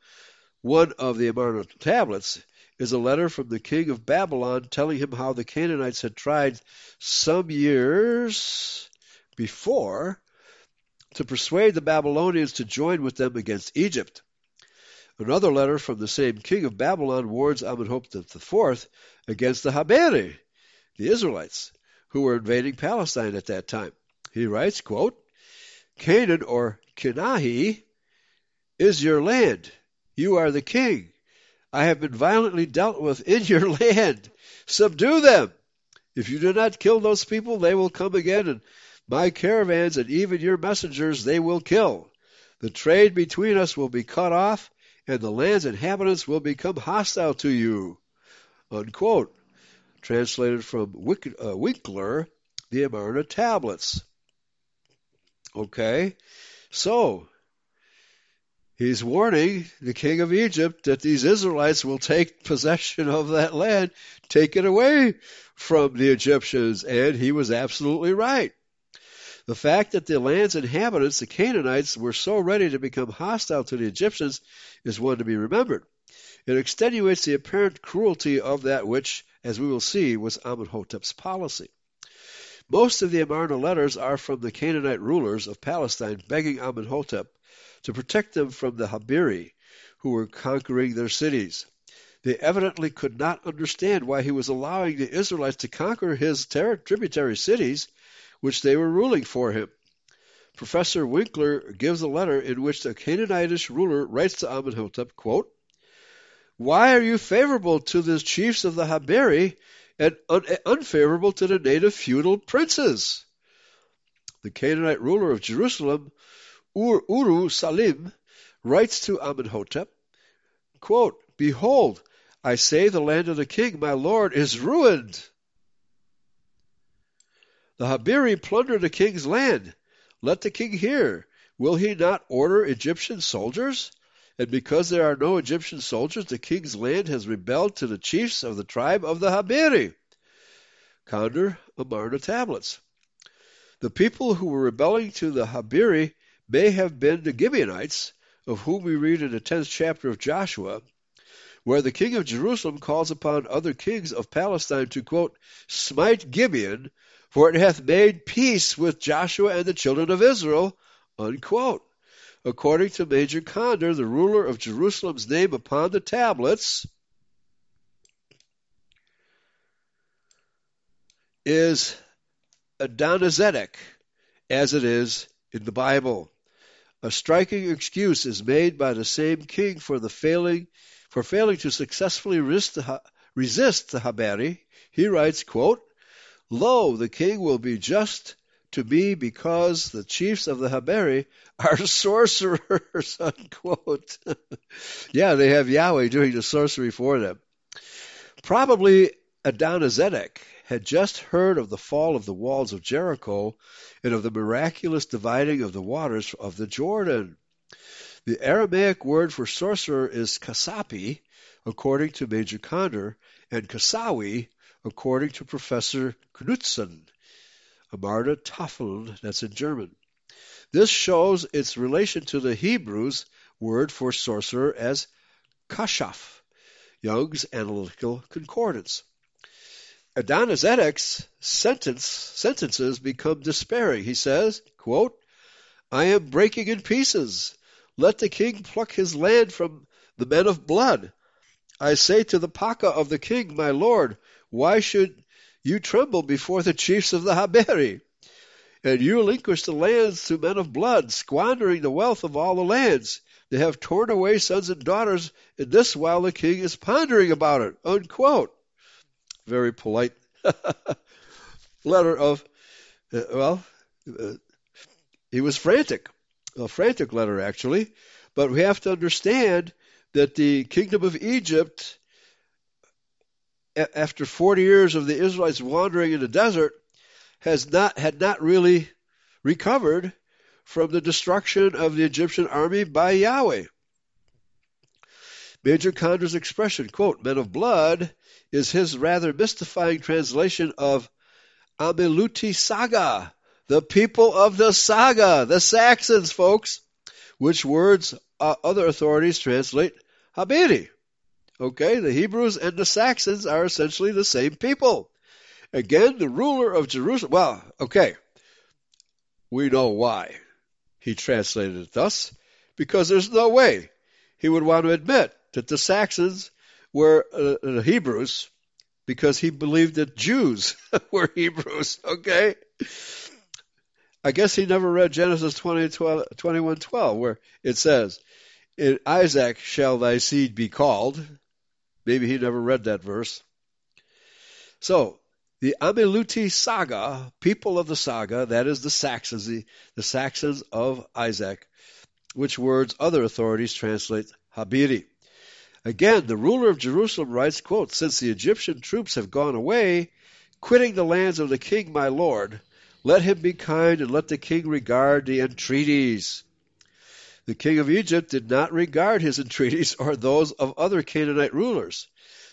one of the Amarna tablets is a letter from the king of Babylon telling him how the Canaanites had tried some years before to persuade the Babylonians to join with them against Egypt. Another letter from the same king of Babylon warns Amenhotep IV against the Haberi, the Israelites, who were invading Palestine at that time. He writes, quote, Canaan or Kinahi is your land. You are the king. I have been violently dealt with in your land. Subdue them. If you do not kill those people, they will come again, and my caravans and even your messengers they will kill. The trade between us will be cut off, and the land's inhabitants will become hostile to you. Unquote. Translated from uh, Winckler, the Amarna Tablets. Okay? So, he's warning the king of Egypt that these Israelites will take possession of that land, take it away from the Egyptians, and he was absolutely right. The fact that the land's inhabitants, the Canaanites, were so ready to become hostile to the Egyptians is one to be remembered. It extenuates the apparent cruelty of that which, as we will see, was Amenhotep's policy. Most of the Amarna letters are from the Canaanite rulers of Palestine begging Amenhotep to protect them from the Habiri, who were conquering their cities. They evidently could not understand why he was allowing the Israelites to conquer his tributary cities, which they were ruling for him. Professor Winckler gives a letter in which the Canaanitish ruler writes to Amenhotep, quote, Why are you favorable to the chiefs of the Haberi and un- unfavorable to the native feudal princes? The Canaanite ruler of Jerusalem, Ur Uru Salim, writes to Amenhotep, quote, Behold, I say the land of the king, my lord, is ruined. The Habiri plunder the king's land. Let the king hear. Will he not order Egyptian soldiers? And because there are no Egyptian soldiers, the king's land has rebelled to the chiefs of the tribe of the Habiri. Conder Amarna tablets. The people who were rebelling to the Habiri may have been the Gibeonites, of whom we read in the tenth chapter of Joshua, where the king of Jerusalem calls upon other kings of Palestine to, quote, smite Gibeon, for it hath made peace with Joshua and the children of Israel, unquote. According to Major Conder, the ruler of Jerusalem's name upon the tablets is Adonizedek, as it is in the Bible. A striking excuse is made by the same king for the failing for failing to successfully resist the, resist the. He writes, quote, Lo, the king will be just to be because the chiefs of the Haberi are sorcerers, unquote. yeah, they have Yahweh doing the sorcery for them. Probably Adonizedek had just heard of the fall of the walls of Jericho and of the miraculous dividing of the waters of the Jordan. The Aramaic word for sorcerer is kasapi, according to Major Conder, and kasawi, according to Professor Knudtzon. Amarna Tafel, that's in German. This shows its relation to the Hebrews word for sorcerer as kashaf, Young's Analytical Concordance. Adonizedek's sentence, sentences become despairing. He says, quote, I am breaking in pieces. Let the king pluck his land from the men of blood. I say to the Paka of the king, my lord, why should you tremble before the chiefs of the Haberi? And you relinquish the lands to men of blood, squandering the wealth of all the lands. They have torn away sons and daughters, and this while the king is pondering about it. Unquote. Very polite letter of, uh, well, uh, he was frantic a frantic letter actually, but we have to understand that the kingdom of Egypt, after 40 years of the Israelites wandering in the desert, has not had not really recovered from the destruction of the Egyptian army by Yahweh. Major Conder's expression, quote, men of blood, is his rather mystifying translation of Ameluti Saga, the people of the saga, the Saxons, folks, which words uh, other authorities translate Habiri. Okay, the Hebrews and the Saxons are essentially the same people. Again, the ruler of Jerusalem. Well, okay, we know why he translated it thus, because there's no way he would want to admit that the Saxons were uh, the Hebrews, because he believed that Jews were Hebrews. Okay, I guess he never read Genesis 20, 12, 21, 12, where it says, In Isaac shall thy seed be called. Maybe he never read that verse. So, the Ameluti saga, people of the saga, that is the Saxons, the, the Saxons of Isaac, which words other authorities translate Habiri. Again, the ruler of Jerusalem writes, quote, Since the Egyptian troops have gone away, quitting the lands of the king my lord, let him be kind and let the king regard the entreaties. The king of Egypt did not regard his entreaties or those of other Canaanite rulers.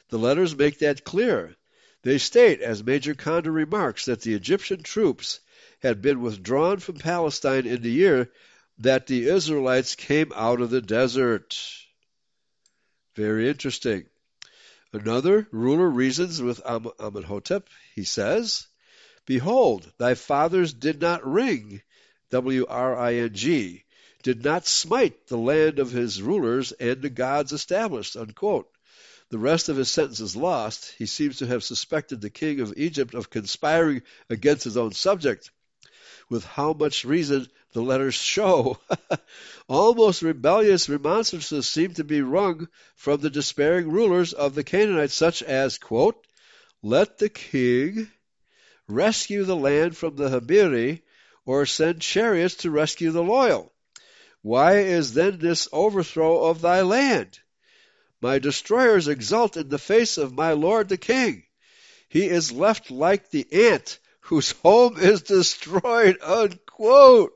The letters make that clear. They state, as Major Conder remarks, that the Egyptian troops had been withdrawn from Palestine in the year that the Israelites came out of the desert. Very interesting. Another ruler reasons with Am- Amenhotep. He says, Behold, thy fathers did not ring, W R I N G, did not smite the land of his rulers and the gods established. Unquote. The rest of his sentence is lost. He seems to have suspected the king of Egypt of conspiring against his own subject. With how much reason the letters show. Almost rebellious remonstrances seem to be wrung from the despairing rulers of the Canaanites, such as, quote, Let the king rescue the land from the Habiri, or send chariots to rescue the loyal. Why is then this overthrow of thy land? My destroyers exult in the face of my lord the king. He is left like the ant whose home is destroyed, unquote.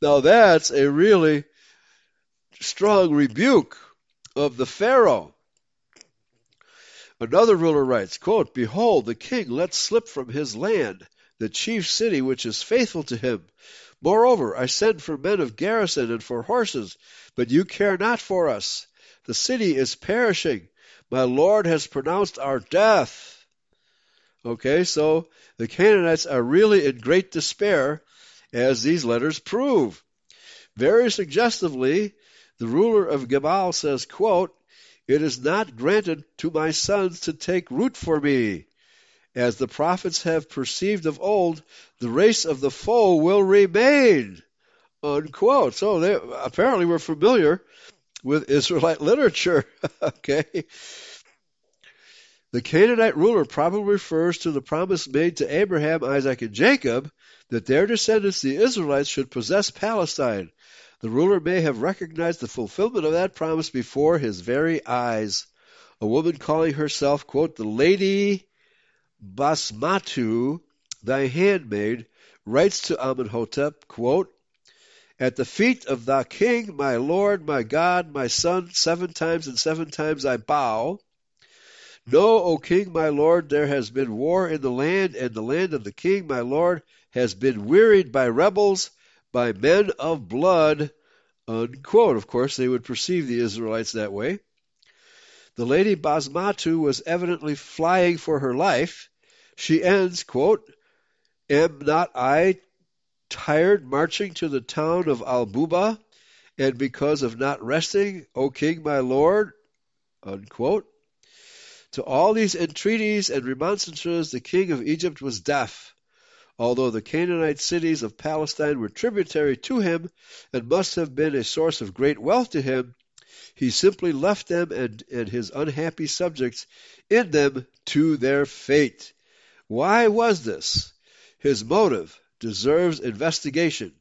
Now that's a really strong rebuke of the Pharaoh. Another ruler writes, quote, Behold, the king lets slip from his land the chief city which is faithful to him. Moreover, I send for men of garrison and for horses, but you care not for us. The city is perishing. My Lord has pronounced our death. Okay, so the Canaanites are really in great despair, as these letters prove. Very suggestively, the ruler of Gebal says, quote, It is not granted to my sons to take root for me. As the prophets have perceived of old, the race of the foe will remain. Unquote. So they apparently were familiar with Israelite literature. okay. The Canaanite ruler probably refers to the promise made to Abraham, Isaac, and Jacob that their descendants, the Israelites, should possess Palestine. The ruler may have recognized the fulfillment of that promise before his very eyes. A woman calling herself, quote, the Lady Basmatu, thy handmaid, writes to Amenhotep, quote, at the feet of thy king, my lord, my God, my son, seven times and seven times I bow. Know, O king, my lord, there has been war in the land, and the land of the king, my lord, has been wearied by rebels, by men of blood. Unquote. Of course, they would perceive the Israelites that way. The lady Basmatu was evidently flying for her life. She ends, quote, Am not I tired marching to the town of Albuba, and because of not resting, O king my lord? Unquote. To all these entreaties and remonstrances, the king of Egypt was deaf. Although the Canaanite cities of Palestine were tributary to him and must have been a source of great wealth to him, he simply left them and, and his unhappy subjects in them to their fate. Why was this? His motive deserves investigation.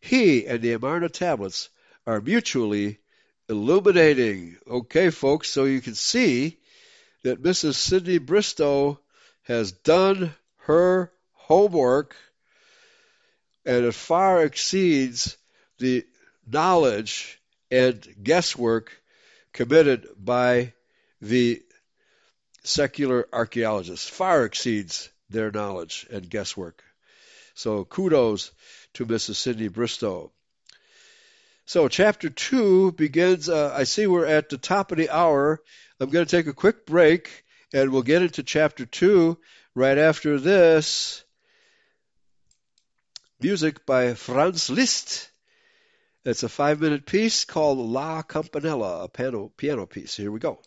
He and the Amarna tablets are mutually illuminating. Okay, folks, so you can see that Mrs. Sydney Bristowe has done her homework and it far exceeds the knowledge and guesswork committed by the secular archaeologists. Far exceeds their knowledge and guesswork. So kudos to Mrs. Sydney Bristowe. So chapter two begins. Uh, I see we're at the top of the hour. I'm going to take a quick break, and we'll get into chapter two right after this. Music by Franz Liszt. It's a five-minute piece called La Campanella, a piano, piano piece. Here we go.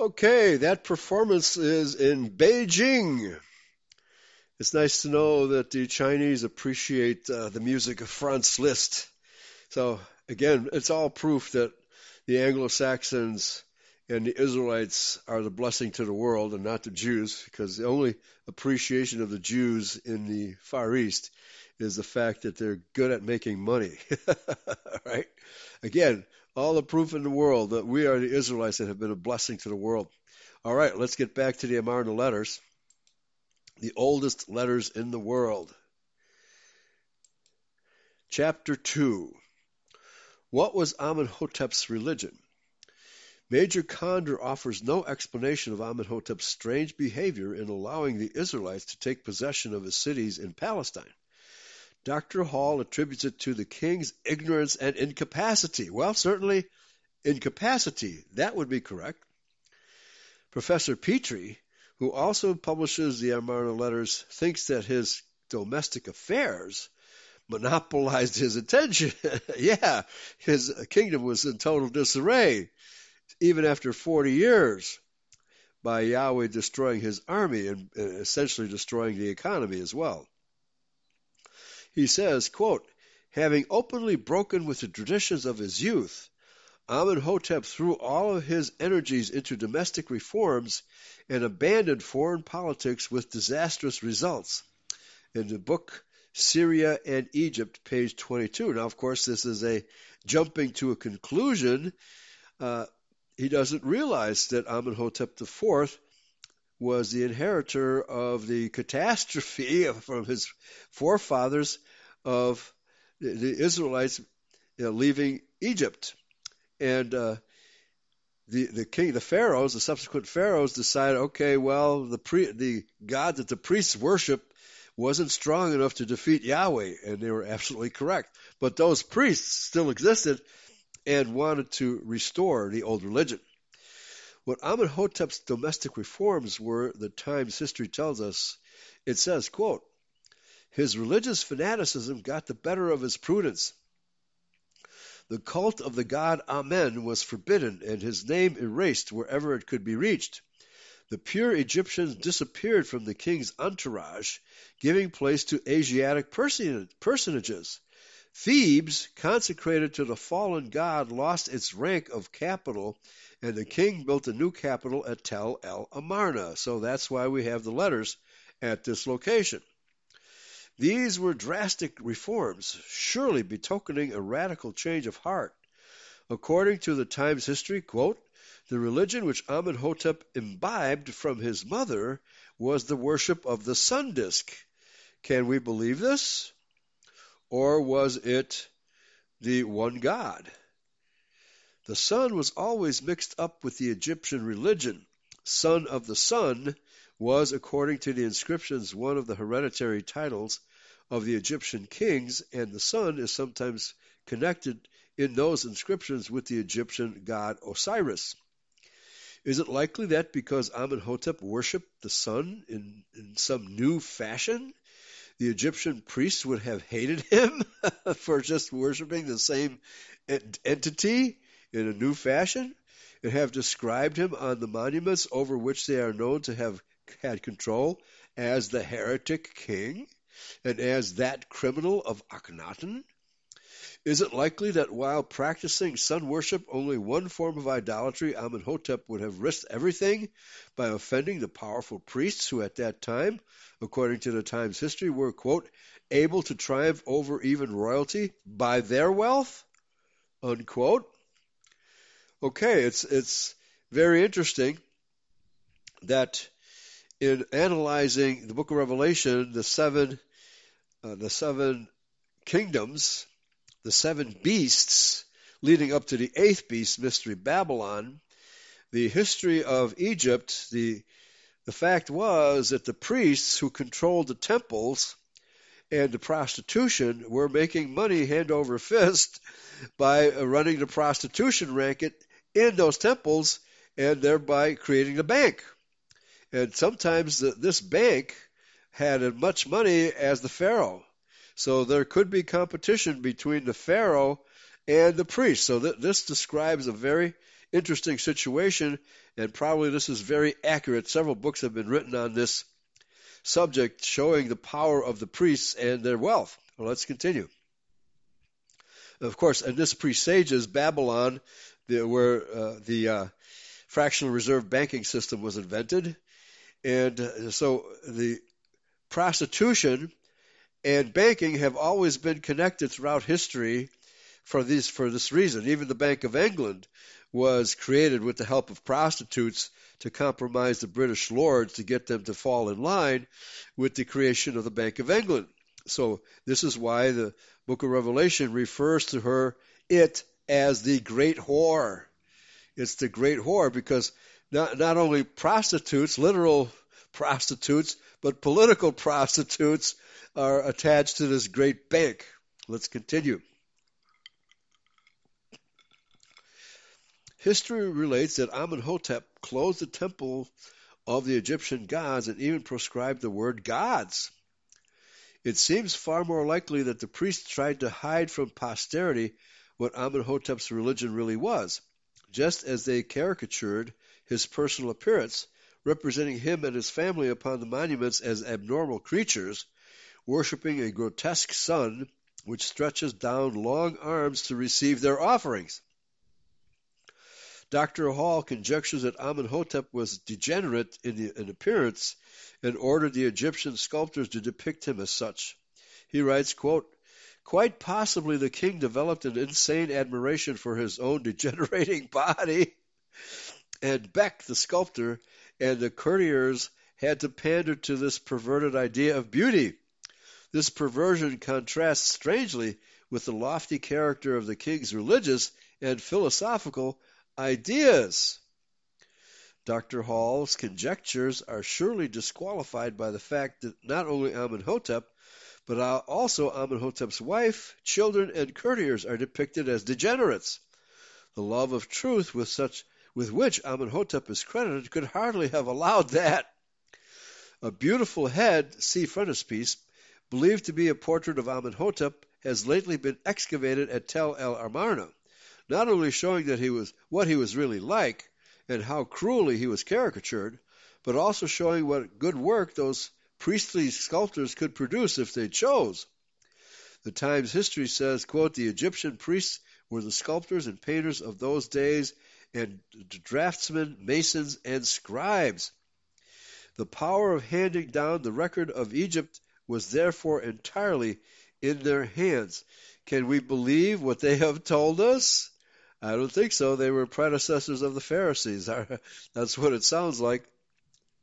Okay, that performance is in Beijing. It's nice to know that the Chinese appreciate uh, the music of Franz Liszt. So, again, it's all proof that the Anglo Saxons and the Israelites are the blessing to the world and not the Jews, because the only appreciation of the Jews in the Far East is the fact that they're good at making money. right? Again, all the proof in the world that we are the Israelites that have been a blessing to the world. All right, let's get back to the Amarna letters, the oldest letters in the world. Chapter 2 What was Amenhotep's religion? Major Conder offers no explanation of Amenhotep's strange behavior in allowing the Israelites to take possession of his cities in Palestine. Dr. Hall attributes it to the king's ignorance and incapacity. Well, certainly incapacity. That would be correct. Professor Petrie, who also publishes the Amarna letters, thinks that his domestic affairs monopolized his attention. yeah, his kingdom was in total disarray, even after 40 years, by Yahweh destroying his army and uh, essentially destroying the economy as well. He says, quote, having openly broken with the traditions of his youth, Amenhotep threw all of his energies into domestic reforms and abandoned foreign politics with disastrous results. In the book Syria and Egypt, page 22. Now, of course, this is a jumping to a conclusion. Uh, he doesn't realize that Amenhotep IV was the inheritor of the catastrophe from his forefathers of the Israelites you know, leaving Egypt. And uh, the the king, the pharaohs, the subsequent pharaohs decided, okay, well, the pre, the God that the priests worship wasn't strong enough to defeat Yahweh, and they were absolutely correct. But those priests still existed and wanted to restore the old religion. What Amenhotep's domestic reforms were, the Times history tells us, it says, quote, his religious fanaticism got the better of his prudence. The cult of the god Amen was forbidden and his name erased wherever it could be reached. The pure Egyptians disappeared from the king's entourage, giving place to Asiatic personages. Thebes, consecrated to the fallen god, lost its rank of capital and the king built a new capital at Tel el Amarna. So that's why we have the letters at this location. These were drastic reforms, surely betokening a radical change of heart. According to the Times history, quote, the religion which Amenhotep imbibed from his mother was the worship of the sun disk. Can we believe this? Or was it the one God? The sun was always mixed up with the Egyptian religion. Son of the sun was, according to the inscriptions, one of the hereditary titles of the Egyptian kings, and the sun is sometimes connected in those inscriptions with the Egyptian god Osiris. Is it likely that because Amenhotep worshipped the sun in, in some new fashion, the Egyptian priests would have hated him for just worshiping the same entity in a new fashion and have described him on the monuments over which they are known to have had control as the heretic king and as that criminal of Akhenaten? Is it likely that while practicing sun worship, only one form of idolatry, Amenhotep would have risked everything by offending the powerful priests who at that time, according to the Times history, were, quote, able to triumph over even royalty by their wealth? Unquote. Okay, it's it's very interesting that in analyzing the book of Revelation, the seven uh, the seven kingdoms, the seven beasts leading up to the eighth beast, mystery Babylon, the history of Egypt, the the fact was that the priests who controlled the temples and the prostitution were making money hand over fist by running the prostitution racket in those temples and thereby creating a bank. And sometimes the, this bank had as much money as the Pharaoh. So there could be competition between the Pharaoh and the priest. So th- this describes a very interesting situation, and probably this is very accurate. Several books have been written on this subject, showing the power of the priests and their wealth. Well, let's continue. Of course, and this presages Babylon, the, where uh, the uh, fractional reserve banking system was invented, and uh, so the prostitution and banking have always been connected throughout history for this for this reason. Even the Bank of England was created with the help of prostitutes to compromise the British lords to get them to fall in line with the creation of the Bank of England. So this is why the book of Revelation refers to her it as the great whore. It's the great whore because not not only prostitutes, literal prostitutes, but political prostitutes are attached to this great bank. Let's continue. History relates that Amenhotep closed the temple of the Egyptian gods and even proscribed the word gods. It seems far more likely that the priests tried to hide from posterity what Amenhotep's religion really was, just as they caricatured his personal appearance, representing him and his family upon the monuments as abnormal creatures, worshipping a grotesque sun which stretches down long arms to receive their offerings. Dr. Hall conjectures that Amenhotep was degenerate in, the, in appearance and ordered the Egyptian sculptors to depict him as such. He writes, quote, Quite possibly the king developed an insane admiration for his own degenerating body, and Beck, the sculptor, and the courtiers had to pander to this perverted idea of beauty. This perversion contrasts strangely with the lofty character of the king's religious and philosophical ideas. Dr. Hall's conjectures are surely disqualified by the fact that not only Amenhotep, but also Amenhotep's wife, children, and courtiers are depicted as degenerates. The love of truth with such with which Amenhotep is credited could hardly have allowed that. A beautiful head, see frontispiece, believed to be a portrait of Amenhotep, has lately been excavated at Tel el Amarna not only showing that he was what he was really like and how cruelly he was caricatured, but also showing what good work those priestly sculptors could produce if they chose. The Times history says, quote, the Egyptian priests were the sculptors and painters of those days and draftsmen, masons, and scribes. The power of handing down the record of Egypt was therefore entirely in their hands. Can we believe what they have told us? I don't think so. They were predecessors of the Pharisees. That's what it sounds like.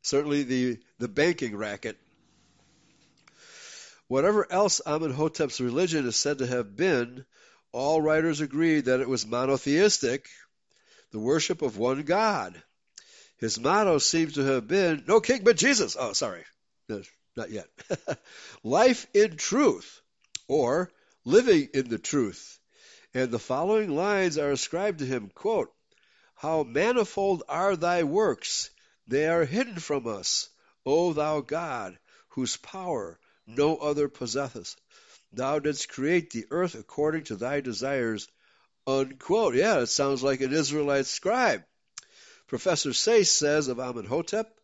Certainly the, the banking racket. Whatever else Amenhotep's religion is said to have been, all writers agree that it was monotheistic, the worship of one God. His motto seems to have been, no king but Jesus. Oh, sorry. No, not yet. Life in truth, or living in the truth. And the following lines are ascribed to him quote, How manifold are thy works! They are hidden from us, O thou God, whose power no other possesseth. Thou didst create the earth according to thy desires. Unquote. Yeah, it sounds like an Israelite scribe. Professor Sayce says of Amenhotep,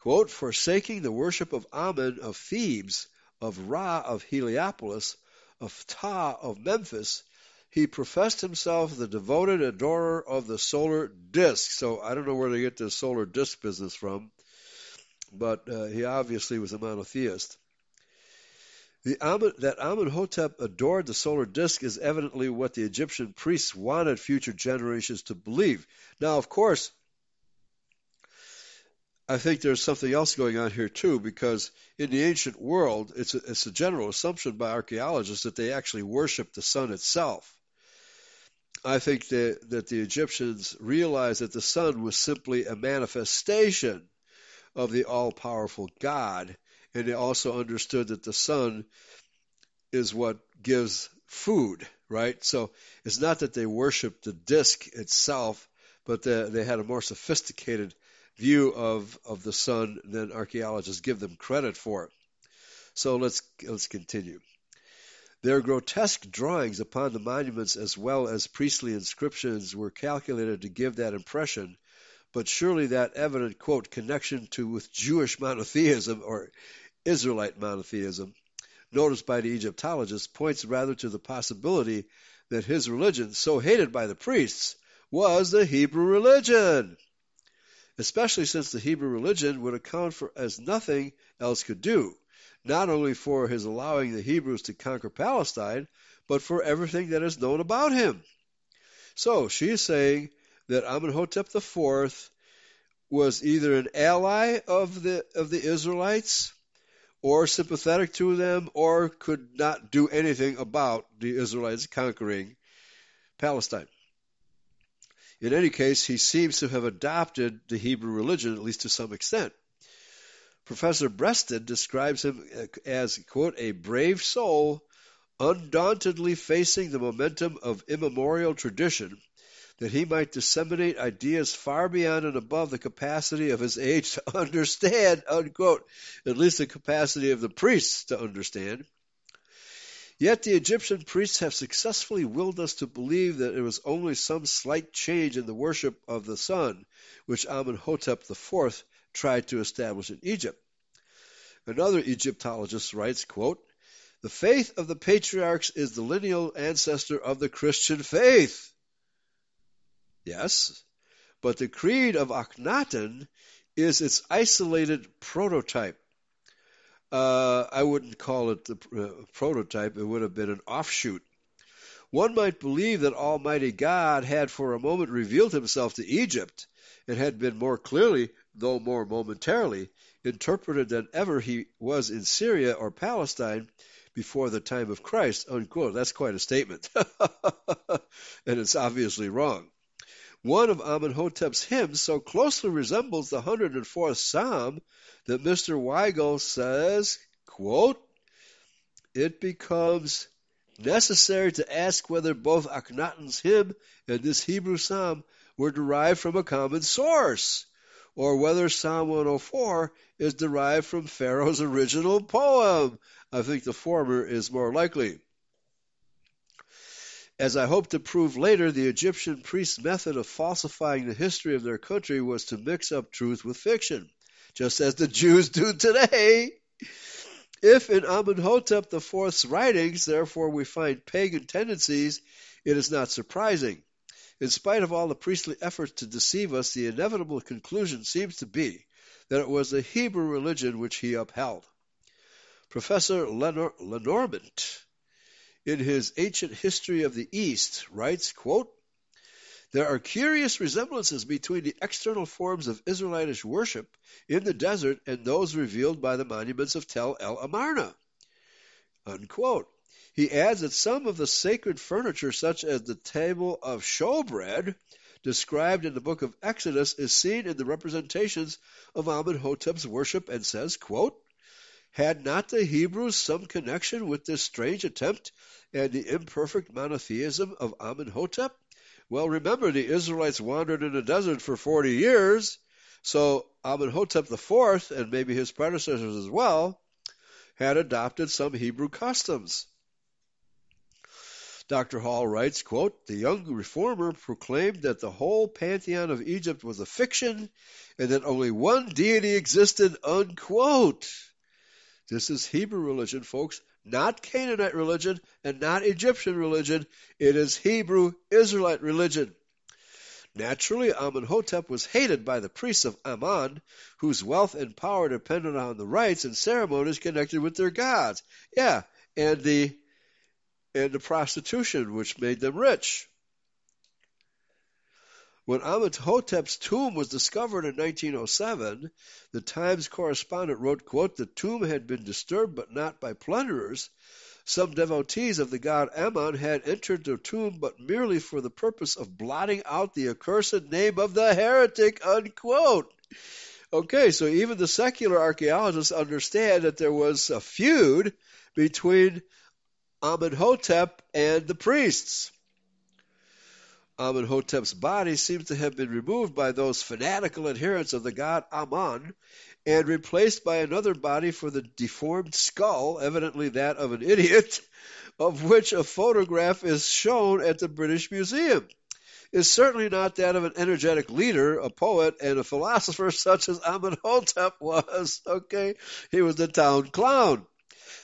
quote, forsaking the worship of Amen of Thebes, of Ra of Heliopolis, of Ptah of Memphis, he professed himself the devoted adorer of the solar disk. So I don't know where they get this solar disk business from, but uh, he obviously was a monotheist. The that Amenhotep adored the solar disk is evidently what the Egyptian priests wanted future generations to believe. Now, of course, I think there's something else going on here too, because in the ancient world, it's a, it's a general assumption by archaeologists that they actually worship the sun itself. I think that, that the Egyptians realized that the sun was simply a manifestation of the all powerful God. And they also understood that the sun is what gives food, right? So it's not that they worshiped the disk itself, but the, they had a more sophisticated view of, of the sun than archaeologists give them credit for. So let's let's continue. Their grotesque drawings upon the monuments as well as priestly inscriptions were calculated to give that impression, but surely that evident quote connection to with Jewish monotheism or Israelite monotheism noticed by the Egyptologists points rather to the possibility that his religion, so hated by the priests, was the Hebrew religion. Especially since the Hebrew religion would account for as nothing else could do not only for his allowing the Hebrews to conquer Palestine, but for everything that is known about him. So she is saying that Amenhotep IV was either an ally of the of the Israelites or sympathetic to them or could not do anything about the Israelites conquering Palestine. In any case, he seems to have adopted the Hebrew religion, at least to some extent. Professor Breasted describes him as, quote, a brave soul, undauntedly facing the momentum of immemorial tradition, that he might disseminate ideas far beyond and above the capacity of his age to understand, unquote, at least the capacity of the priests to understand. Yet the Egyptian priests have successfully willed us to believe that it was only some slight change in the worship of the sun which Amenhotep IV tried to establish in Egypt. Another Egyptologist writes, quote, The faith of the patriarchs is the lineal ancestor of the Christian faith. Yes, but the creed of Akhenaten is its isolated prototype. Uh, I wouldn't call it the uh, prototype, it would have been an offshoot. One might believe that Almighty God had for a moment revealed himself to Egypt and had been more clearly though more momentarily, interpreted than ever he was in Syria or Palestine before the time of Christ. Unquote. That's quite a statement. and it's obviously wrong. One of Amenhotep's hymns so closely resembles the 104th Psalm that Mr. Weigall says, quote, it becomes necessary to ask whether both Akhenaten's hymn and this Hebrew psalm were derived from a common source or whether Psalm 104 is derived from Pharaoh's original poem. I think the former is more likely. As I hope to prove later, the Egyptian priests' method of falsifying the history of their country was to mix up truth with fiction, just as the Jews do today. If in Amenhotep IV's writings, therefore, we find pagan tendencies, it is not surprising. In spite of all the priestly efforts to deceive us, the inevitable conclusion seems to be that it was the Hebrew religion which he upheld. Professor Lenor- Lenormant, in his Ancient History of the East, writes, quote, there are curious resemblances between the external forms of Israelitish worship in the desert and those revealed by the monuments of Tel el Amarna. Unquote. He adds that some of the sacred furniture, such as the table of showbread, described in the book of Exodus, is seen in the representations of Amenhotep's worship and says, quote, Had not the Hebrews some connection with this strange attempt and the imperfect monotheism of Amenhotep? Well, remember, the Israelites wandered in the desert for 40 years, so Amenhotep IV, and maybe his predecessors as well, had adopted some Hebrew customs. Dr. Hall writes, quote, The young reformer proclaimed that the whole pantheon of Egypt was a fiction and that only one deity existed, unquote. This is Hebrew religion, folks, not Canaanite religion and not Egyptian religion. It is Hebrew Israelite religion. Naturally, Amenhotep was hated by the priests of Ammon, whose wealth and power depended on the rites and ceremonies connected with their gods. Yeah, and the and the prostitution, which made them rich. When Amenhotep's tomb was discovered in 1907, the Times correspondent wrote, quote, The tomb had been disturbed but not by plunderers. Some devotees of the god Ammon had entered the tomb but merely for the purpose of blotting out the accursed name of the heretic, unquote. Okay, so even the secular archaeologists understand that there was a feud between Amenhotep and the priests. Amenhotep's body seems to have been removed by those fanatical adherents of the god Ammon and replaced by another body for the deformed skull, evidently that of an idiot, of which a photograph is shown at the British Museum, is certainly not that of an energetic leader, a poet, and a philosopher such as Amenhotep was. Okay, he was the town clown.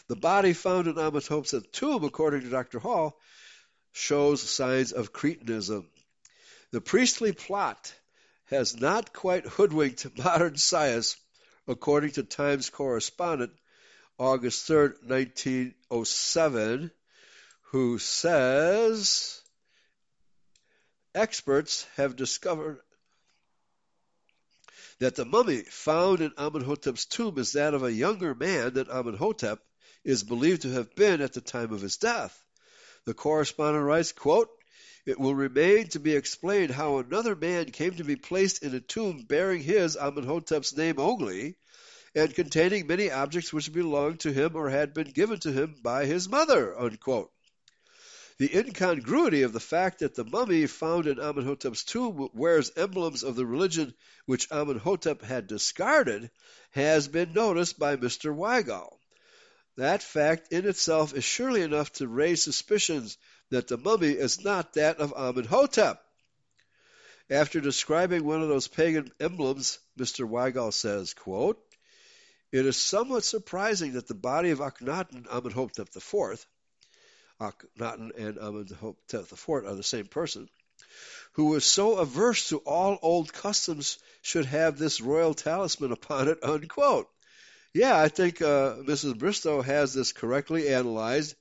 The body found in Amenhotep's tomb, according to Dr. Hall, shows signs of Cretinism. The priestly plot has not quite hoodwinked modern science, according to Times correspondent August 3rd, 1907, who says experts have discovered that the mummy found in Amenhotep's tomb is that of a younger man than Amenhotep is believed to have been at the time of his death. The correspondent writes, quote, it will remain to be explained how another man came to be placed in a tomb bearing his Amenhotep's name only, and containing many objects which belonged to him or had been given to him by his mother. Unquote. The incongruity of the fact that the mummy found in Amenhotep's tomb wears emblems of the religion which Amenhotep had discarded has been noticed by Mr. Weigall. That fact in itself is surely enough to raise suspicions that the mummy is not that of Amenhotep. After describing one of those pagan emblems, Mr. Weigall says, quote, It is somewhat surprising that the body of Akhenaten, Amenhotep IV, Akhenaten and Amenhotep IV are the same person, who was so averse to all old customs should have this royal talisman upon it, unquote. Yeah, I think uh, Mrs. Bristowe has this correctly analyzed.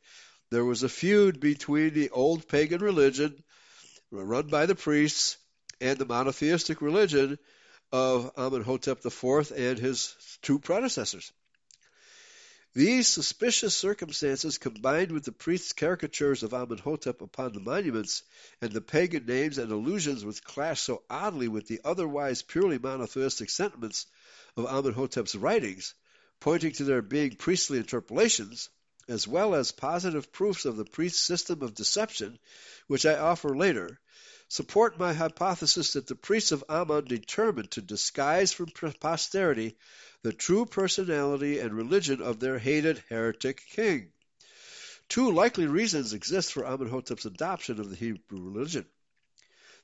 There was a feud between the old pagan religion run by the priests and the monotheistic religion of Amenhotep IV and his two predecessors. These suspicious circumstances, combined with the priests' caricatures of Amenhotep upon the monuments and the pagan names and allusions which clash so oddly with the otherwise purely monotheistic sentiments of Amenhotep's writings, pointing to their being priestly interpolations, as well as positive proofs of the priest's system of deception, which I offer later, support my hypothesis that the priests of Ammon determined to disguise from posterity the true personality and religion of their hated heretic king. Two likely reasons exist for Amenhotep's adoption of the Hebrew religion.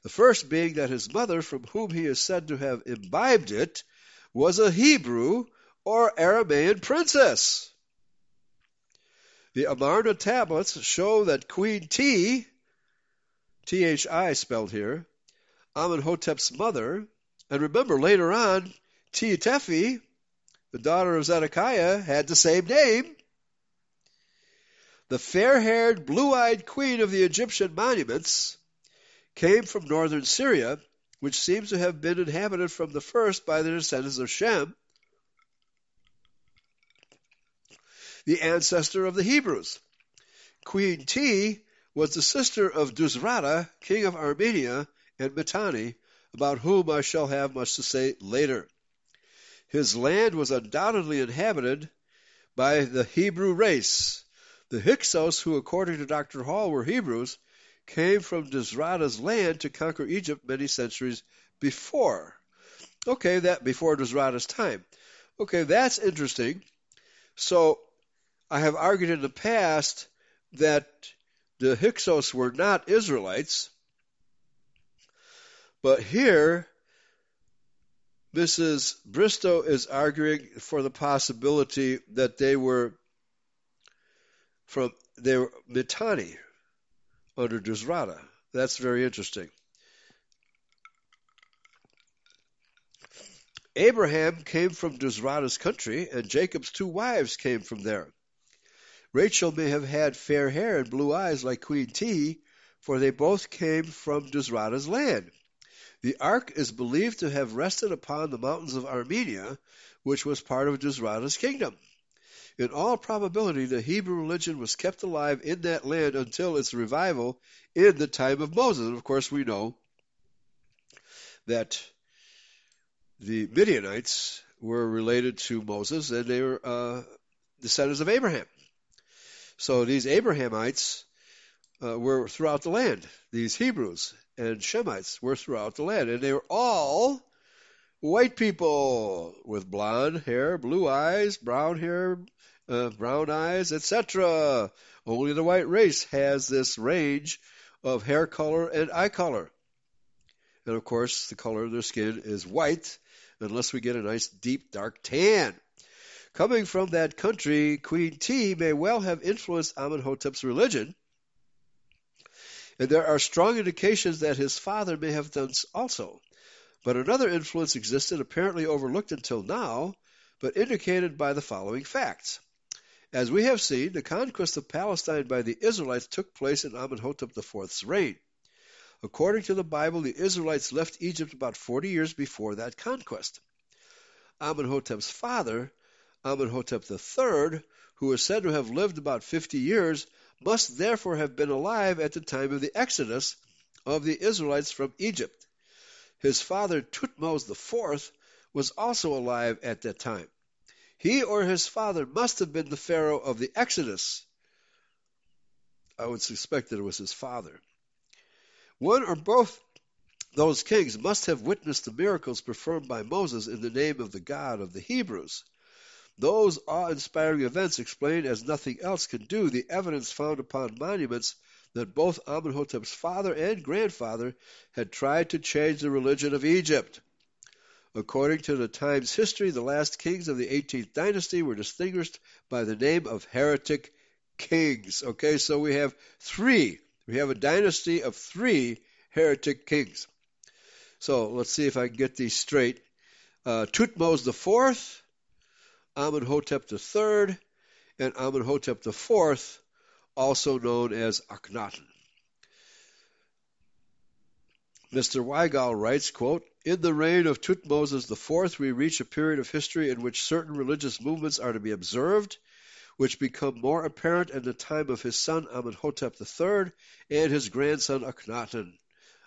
The first being that his mother, from whom he is said to have imbibed it, was a Hebrew or Aramaean princess. The Amarna tablets show that Queen T, T-H-I spelled here, Amenhotep's mother, and remember later on, T Tefi, the daughter of Zedekiah, had the same name. The fair-haired, blue-eyed queen of the Egyptian monuments came from northern Syria, which seems to have been inhabited from the first by the descendants of Shem, the ancestor of the Hebrews. Queen T was the sister of Dusrata, king of Armenia and Mitanni, about whom I shall have much to say later. His land was undoubtedly inhabited by the Hebrew race. The Hyksos, who according to Dr. Hall were Hebrews, came from Dusrata's land to conquer Egypt many centuries before. Okay, that before Dusrata's time. Okay, that's interesting. So I have argued in the past that the Hyksos were not Israelites, but here Mrs. Bristowe is arguing for the possibility that they were from they were Mitanni under Dusrata. That's very interesting. Abraham came from Dusrata's country, and Jacob's two wives came from there. Rachel may have had fair hair and blue eyes like Queen T, for they both came from Dusrata's land. The ark is believed to have rested upon the mountains of Armenia, which was part of Dusrata's kingdom. In all probability, the Hebrew religion was kept alive in that land until its revival in the time of Moses. And of course, we know that the Midianites were related to Moses and they were uh, descendants of Abraham. So these Abrahamites uh, were throughout the land. These Hebrews and Shemites were throughout the land, and they were all white people with blonde hair, blue eyes, brown hair, uh, brown eyes, etc. Only the white race has this range of hair color and eye color. And of course, the color of their skin is white, unless we get a nice deep dark tan. Coming from that country, Queen T may well have influenced Amenhotep's religion, and there are strong indications that his father may have done also. But another influence existed, apparently overlooked until now, but indicated by the following facts. As we have seen, the conquest of Palestine by the Israelites took place in Amenhotep IV's reign. According to the Bible, the Israelites left Egypt about 40 years before that conquest. Amenhotep's father, Amenhotep III, who is said to have lived about 50 years, must therefore have been alive at the time of the exodus of the Israelites from Egypt. His father, Tutmos IV, was also alive at that time. He or his father must have been the Pharaoh of the Exodus. I would suspect that it was his father. One or both those kings must have witnessed the miracles performed by Moses in the name of the God of the Hebrews. Those awe inspiring events explain, as nothing else can do, the evidence found upon monuments that both Amenhotep's father and grandfather had tried to change the religion of Egypt. According to the Times history, the last kings of the 18th dynasty were distinguished by the name of heretic kings. Okay, so we have three we have a dynasty of three heretic kings. So let's see if I can get these straight. Uh, Tutmos IV, Amenhotep III, and Amenhotep IV, also known as Akhenaten. Mr. Weigall writes, quote, In the reign of Tutmosis IV, we reach a period of history in which certain religious movements are to be observed which become more apparent in the time of his son Amenhotep III and his grandson Akhenaten,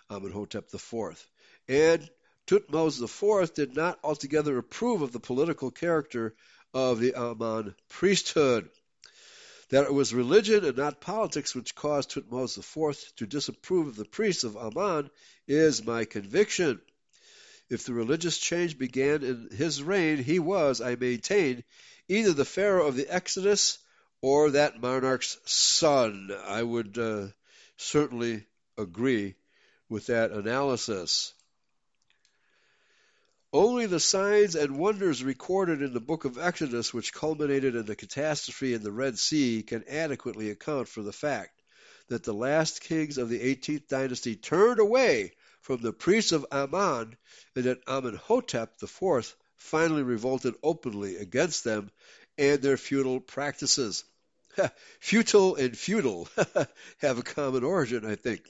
Amenhotep IV. And Tutmos IV did not altogether approve of the political character of the Aman priesthood. That it was religion and not politics which caused Tutmos IV to disapprove of the priests of Aman is my conviction. If the religious change began in his reign, he was, I maintain, either the Pharaoh of the Exodus or that monarch's son. I would uh, certainly agree with that analysis. Only the signs and wonders recorded in the book of Exodus, which culminated in the catastrophe in the Red Sea, can adequately account for the fact that the last kings of the 18th dynasty turned away from the priests of Aman and that Amenhotep IV finally revolted openly against them and their feudal practices. Futile and feudal have a common origin, I think.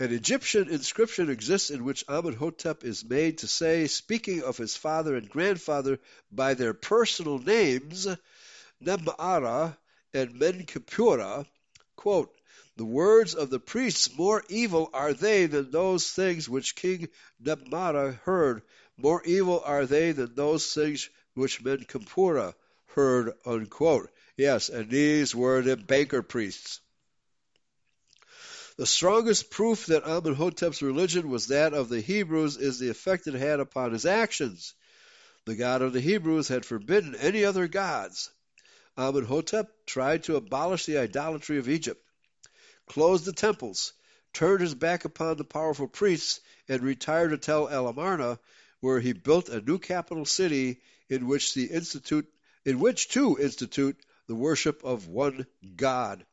An Egyptian inscription exists in which Amenhotep is made to say, speaking of his father and grandfather by their personal names, Nebmara and Menkepura, quote, the words of the priests more evil are they than those things which King Nebmara heard more evil are they than those things which Menkepura heard. Unquote. Yes, and these were the banker priests. The strongest proof that Amenhotep's religion was that of the Hebrews is the effect it had upon his actions. The God of the Hebrews had forbidden any other gods. Amenhotep tried to abolish the idolatry of Egypt, closed the temples, turned his back upon the powerful priests, and retired to Tel El Amarna, where he built a new capital city in which the institute in which to institute the worship of one God.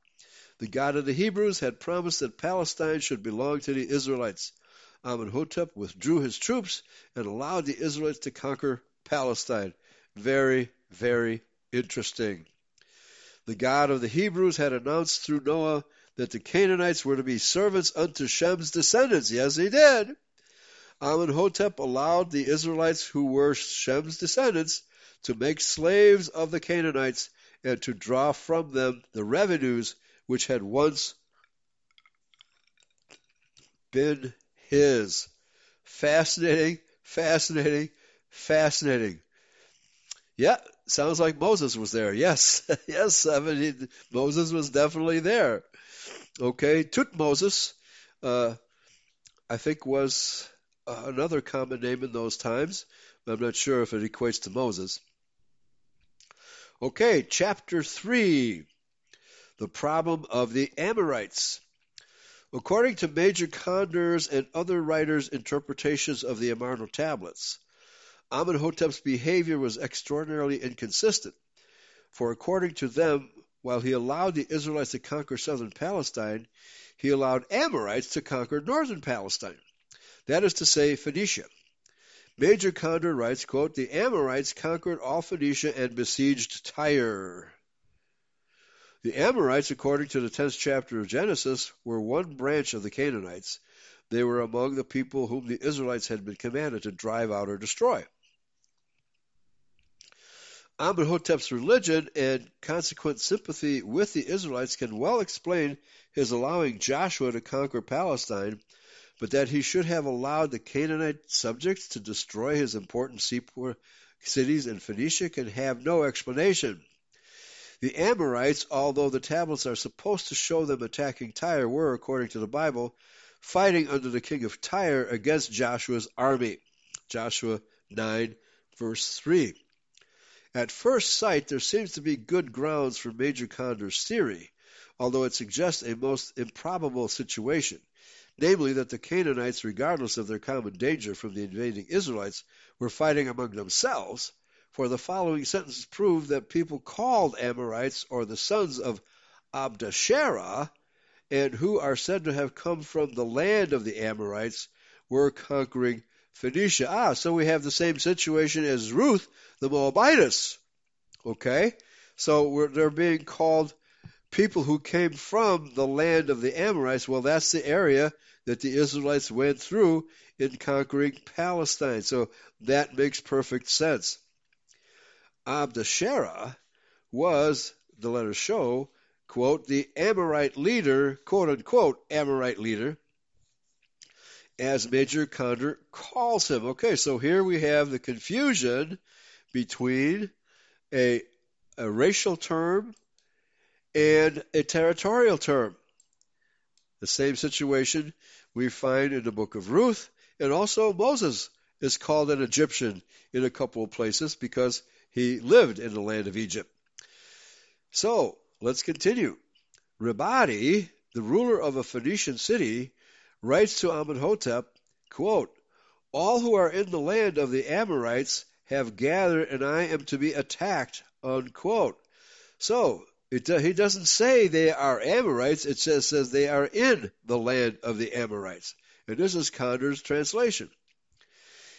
The God of the Hebrews had promised that Palestine should belong to the Israelites. Amenhotep withdrew his troops and allowed the Israelites to conquer Palestine. Very, very interesting. The God of the Hebrews had announced through Noah that the Canaanites were to be servants unto Shem's descendants. Yes, he did. Amenhotep allowed the Israelites who were Shem's descendants to make slaves of the Canaanites and to draw from them the revenues which had once been his. Fascinating, fascinating, fascinating. Yeah, sounds like Moses was there. Yes, yes, I mean, he, Moses was definitely there. Okay, Tutmosis, uh, I think, was uh, another common name in those times, I'm not sure if it equates to Moses. Okay, chapter 3 The problem of the Amorites. According to Major Conder's and other writers' interpretations of the Amarna tablets, Amenhotep's behavior was extraordinarily inconsistent, for according to them, while he allowed the Israelites to conquer southern Palestine, he allowed Amorites to conquer northern Palestine, that is to say, Phoenicia. Major Condor writes, quote, The Amorites conquered all Phoenicia and besieged Tyre. The Amorites, according to the 10th chapter of Genesis, were one branch of the Canaanites. They were among the people whom the Israelites had been commanded to drive out or destroy. Amenhotep's religion and consequent sympathy with the Israelites can well explain his allowing Joshua to conquer Palestine, but that he should have allowed the Canaanite subjects to destroy his important seaport cities in Phoenicia can have no explanation. The Amorites, although the tablets are supposed to show them attacking Tyre, were, according to the Bible, fighting under the king of Tyre against Joshua's army. Joshua 9, verse 3. At first sight, there seems to be good grounds for Major Conder's theory, although it suggests a most improbable situation, namely that the Canaanites, regardless of their common danger from the invading Israelites, were fighting among themselves, for the following sentences prove that people called Amorites or the sons of Abdasherah, and who are said to have come from the land of the Amorites, were conquering Phoenicia. Ah, so we have the same situation as Ruth, the Moabitess. Okay? So they're being called people who came from the land of the Amorites. Well, that's the area that the Israelites went through in conquering Palestine. So that makes perfect sense. Abdasherah was, the letters show, quote, the Amorite leader, quote unquote, Amorite leader as Major Conder calls him. Okay, so here we have the confusion between a, a racial term and a territorial term. The same situation we find in the book of Ruth, and also Moses is called an Egyptian in a couple of places because he lived in the land of Egypt. So let's continue. Rabadi, the ruler of a Phoenician city, writes to Amenhotep, quote, All who are in the land of the Amorites have gathered, and I am to be attacked, unquote. So, it, he doesn't say they are Amorites, it says, says they are in the land of the Amorites. And this is Conder's translation.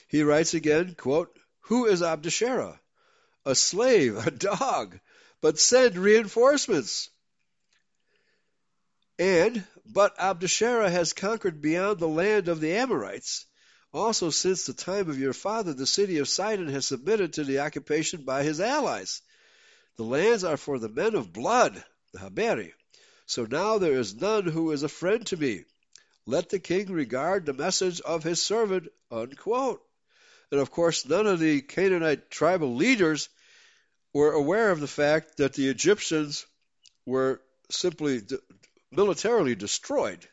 He writes again, quote, Who is Abdasherah? A slave, a dog, but send reinforcements. And, but Abdasherah has conquered beyond the land of the Amorites. Also, since the time of your father, the city of Sidon has submitted to the occupation by his allies. The lands are for the men of blood, the Haberi. So now there is none who is a friend to me. Let the king regard the message of his servant, unquote. And of course, none of the Canaanite tribal leaders were aware of the fact that the Egyptians were simply militarily destroyed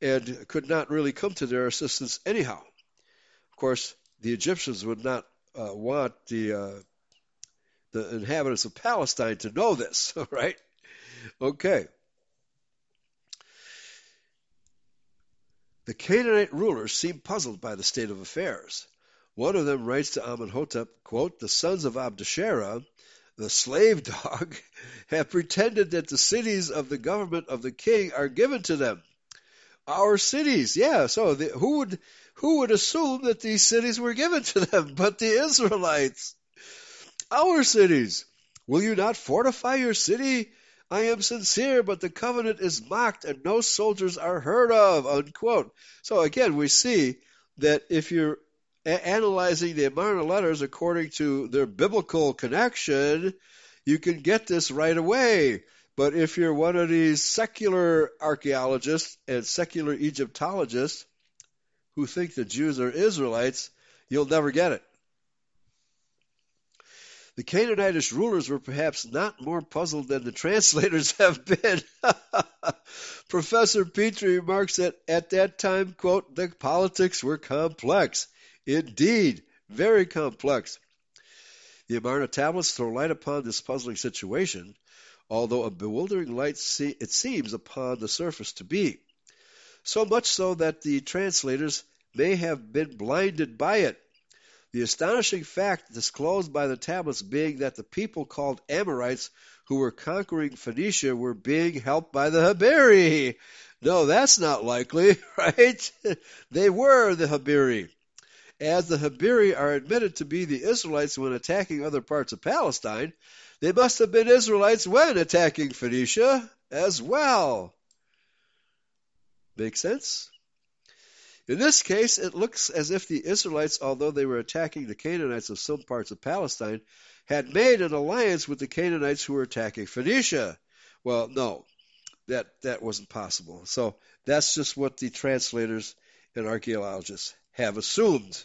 and could not really come to their assistance anyhow. Of course, the Egyptians would not uh, want the uh, the inhabitants of Palestine to know this, right? Okay. The Canaanite rulers seemed puzzled by the state of affairs. One of them writes to Amenhotep, quote, The sons of Abdasherah the slave dog, have pretended that the cities of the government of the king are given to them. Our cities, yeah. So the, who would who would assume that these cities were given to them but the Israelites? Our cities. Will you not fortify your city? I am sincere, but the covenant is mocked and no soldiers are heard of. Unquote. So again, we see that if you're a- analyzing the Amarna letters according to their biblical connection, you can get this right away. But if you're one of these secular archaeologists and secular Egyptologists who think the Jews are Israelites, you'll never get it. The Canaanitish rulers were perhaps not more puzzled than the translators have been. Professor Petrie remarks that at that time, quote, the politics were complex. Indeed, very complex. The Amarna tablets throw light upon this puzzling situation, although a bewildering light it seems upon the surface to be. So much so that the translators may have been blinded by it. The astonishing fact disclosed by the tablets being that the people called Amorites who were conquering Phoenicia were being helped by the Haberi. No, that's not likely, right? they were the Haberi. As the Haberi are admitted to be the Israelites when attacking other parts of Palestine, they must have been Israelites when attacking Phoenicia as well. Make sense? In this case, it looks as if the Israelites, although they were attacking the Canaanites of some parts of Palestine, had made an alliance with the Canaanites who were attacking Phoenicia. Well, no, that that wasn't possible. So that's just what the translators and archaeologists have assumed.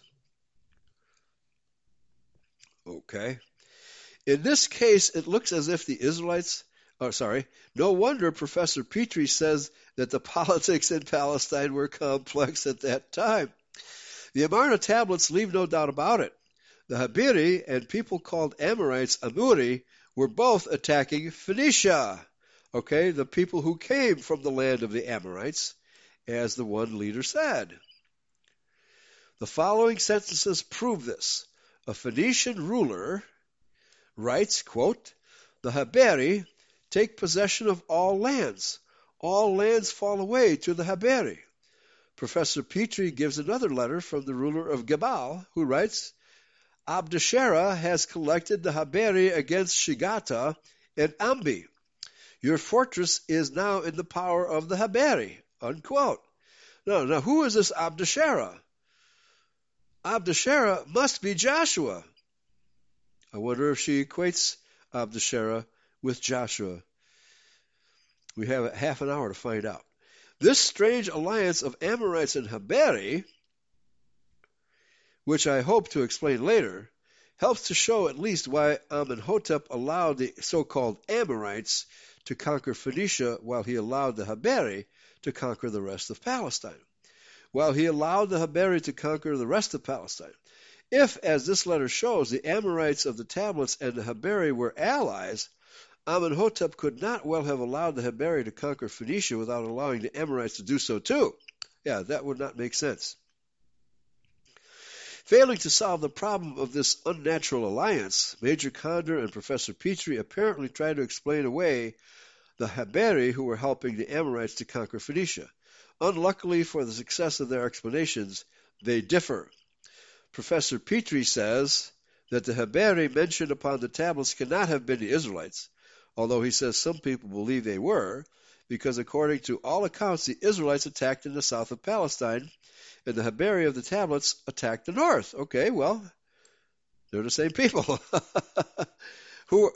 Okay. In this case, it looks as if the Israelites, oh, sorry, no wonder Professor Petrie says that the politics in Palestine were complex at that time. The Amarna tablets leave no doubt about it. The Habiri and people called Amorites, Amuri, were both attacking Phoenicia. Okay, the people who came from the land of the Amorites, as the one leader said. The following sentences prove this. A Phoenician ruler writes, quote, The Haberi take possession of all lands. All lands fall away to the Haberi. Professor Petrie gives another letter from the ruler of Gebal, who writes, Abdeshera has collected the Haberi against Shigata and Ambi. Your fortress is now in the power of the Haberi. Unquote. Now, now who is this Abdeshera? Abdeshera must be Joshua. I wonder if she equates Abdeshera with Joshua. We have half an hour to find out. This strange alliance of Amorites and Haberi, which I hope to explain later, helps to show at least why Amenhotep allowed the so-called Amorites to conquer Phoenicia while he allowed the Haberi to conquer the rest of Palestine. While he allowed the Haberi to conquer the rest of Palestine. If, as this letter shows, the Amorites of the tablets and the Haberi were allies, Amenhotep could not well have allowed the Haberi to conquer Phoenicia without allowing the Amorites to do so too. Yeah, that would not make sense. Failing to solve the problem of this unnatural alliance, Major Conder and Professor Petrie apparently tried to explain away the Haberi who were helping the Amorites to conquer Phoenicia. Unluckily for the success of their explanations, they differ. Professor Petrie says that the Haberi mentioned upon the tablets cannot have been the Israelites, although he says some people believe they were, because according to all accounts, the Israelites attacked in the south of Palestine and the Haberi of the tablets attacked the north. Okay, well, they're the same people. Who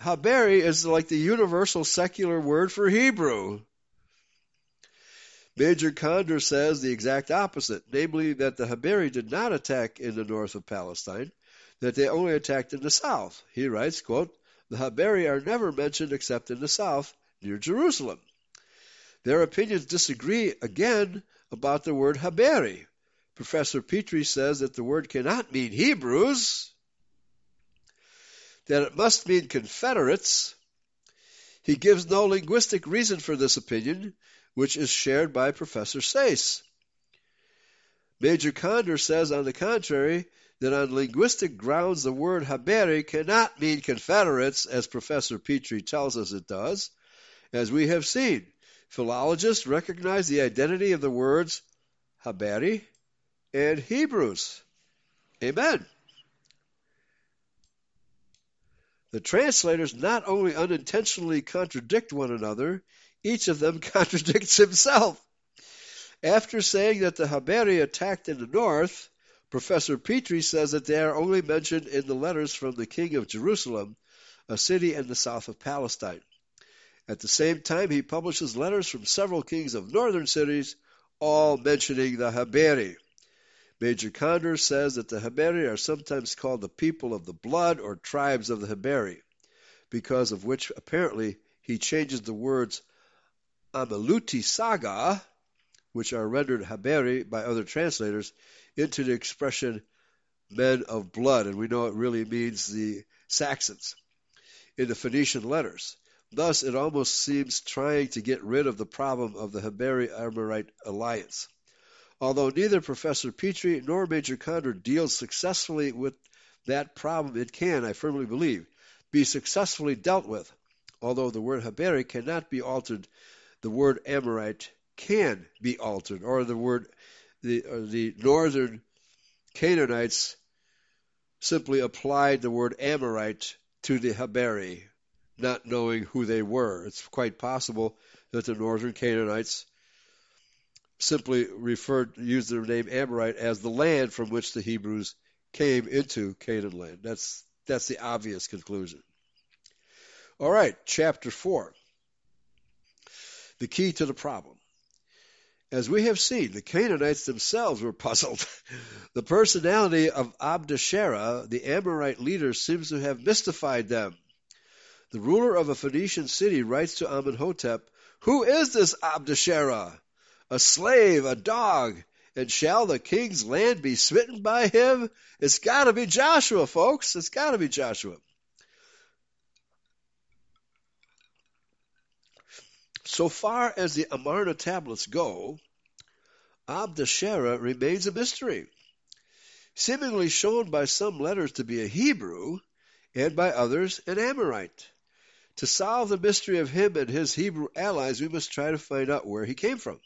Haberi is like the universal secular word for Hebrew. Major Conder says the exact opposite, namely that the Haberi did not attack in the north of Palestine, that they only attacked in the south. He writes, quote, The Haberi are never mentioned except in the south, near Jerusalem. Their opinions disagree again about the word Haberi. Professor Petrie says that the word cannot mean Hebrews, that it must mean Confederates. He gives no linguistic reason for this opinion, which is shared by Professor Sayce. Major Conder says, on the contrary, that on linguistic grounds the word Haberi cannot mean Confederates, as Professor Petrie tells us it does, as we have seen. Philologists recognize the identity of the words Haberi and Hebrews. Amen. The translators not only unintentionally contradict one another, each of them contradicts himself. After saying that the Haberi attacked in the north, Professor Petrie says that they are only mentioned in the letters from the king of Jerusalem, a city in the south of Palestine. At the same time, he publishes letters from several kings of northern cities, all mentioning the Haberi. Major Conder says that the Haberi are sometimes called the people of the blood or tribes of the Haberi, because of which apparently he changes the words Amaluti Saga, which are rendered Haberi by other translators, into the expression men of blood, and we know it really means the Saxons in the Phoenician letters. Thus, it almost seems trying to get rid of the problem of the Haberi Amorite alliance. Although neither Professor Petrie nor Major Conder deals successfully with that problem, it can, I firmly believe, be successfully dealt with. Although the word Haberi cannot be altered, the word Amorite can be altered, or the word the the northern Canaanites simply applied the word Amorite to the Haberi, not knowing who they were. It's quite possible that the northern Canaanites simply referred used their name Amorite as the land from which the Hebrews came into Canaan land. That's that's the obvious conclusion. All right, chapter 4. The key to the problem. As we have seen, the Canaanites themselves were puzzled. the personality of Abdeshera, the Amorite leader, seems to have mystified them. The ruler of a Phoenician city writes to Amenhotep, Who is this Abdeshera? A slave, a dog, and shall the king's land be smitten by him? It's got to be Joshua, folks. It's got to be Joshua. So far as the Amarna tablets go, Abdeshera remains a mystery, seemingly shown by some letters to be a Hebrew and by others an Amorite. To solve the mystery of him and his Hebrew allies, we must try to find out where he came from.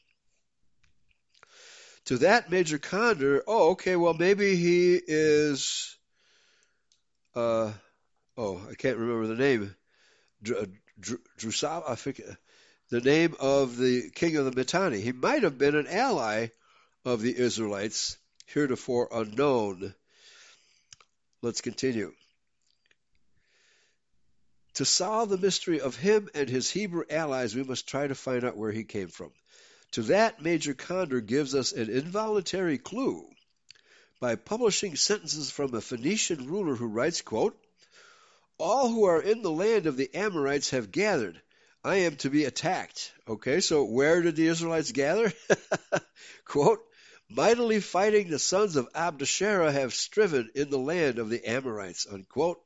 To that, Major Conder, oh, okay, well, maybe he is, uh, oh, I can't remember the name, Drusava, I forget, the name of the king of the Mitanni. He might have been an ally of the Israelites, heretofore unknown. Let's continue. To solve the mystery of him and his Hebrew allies, we must try to find out where he came from. To that, Major Conder gives us an involuntary clue by publishing sentences from a Phoenician ruler who writes, quote, All who are in the land of the Amorites have gathered. I am to be attacked. Okay, so where did the Israelites gather? quote, Mightily fighting the sons of Abdeshera have striven in the land of the Amorites. Unquote.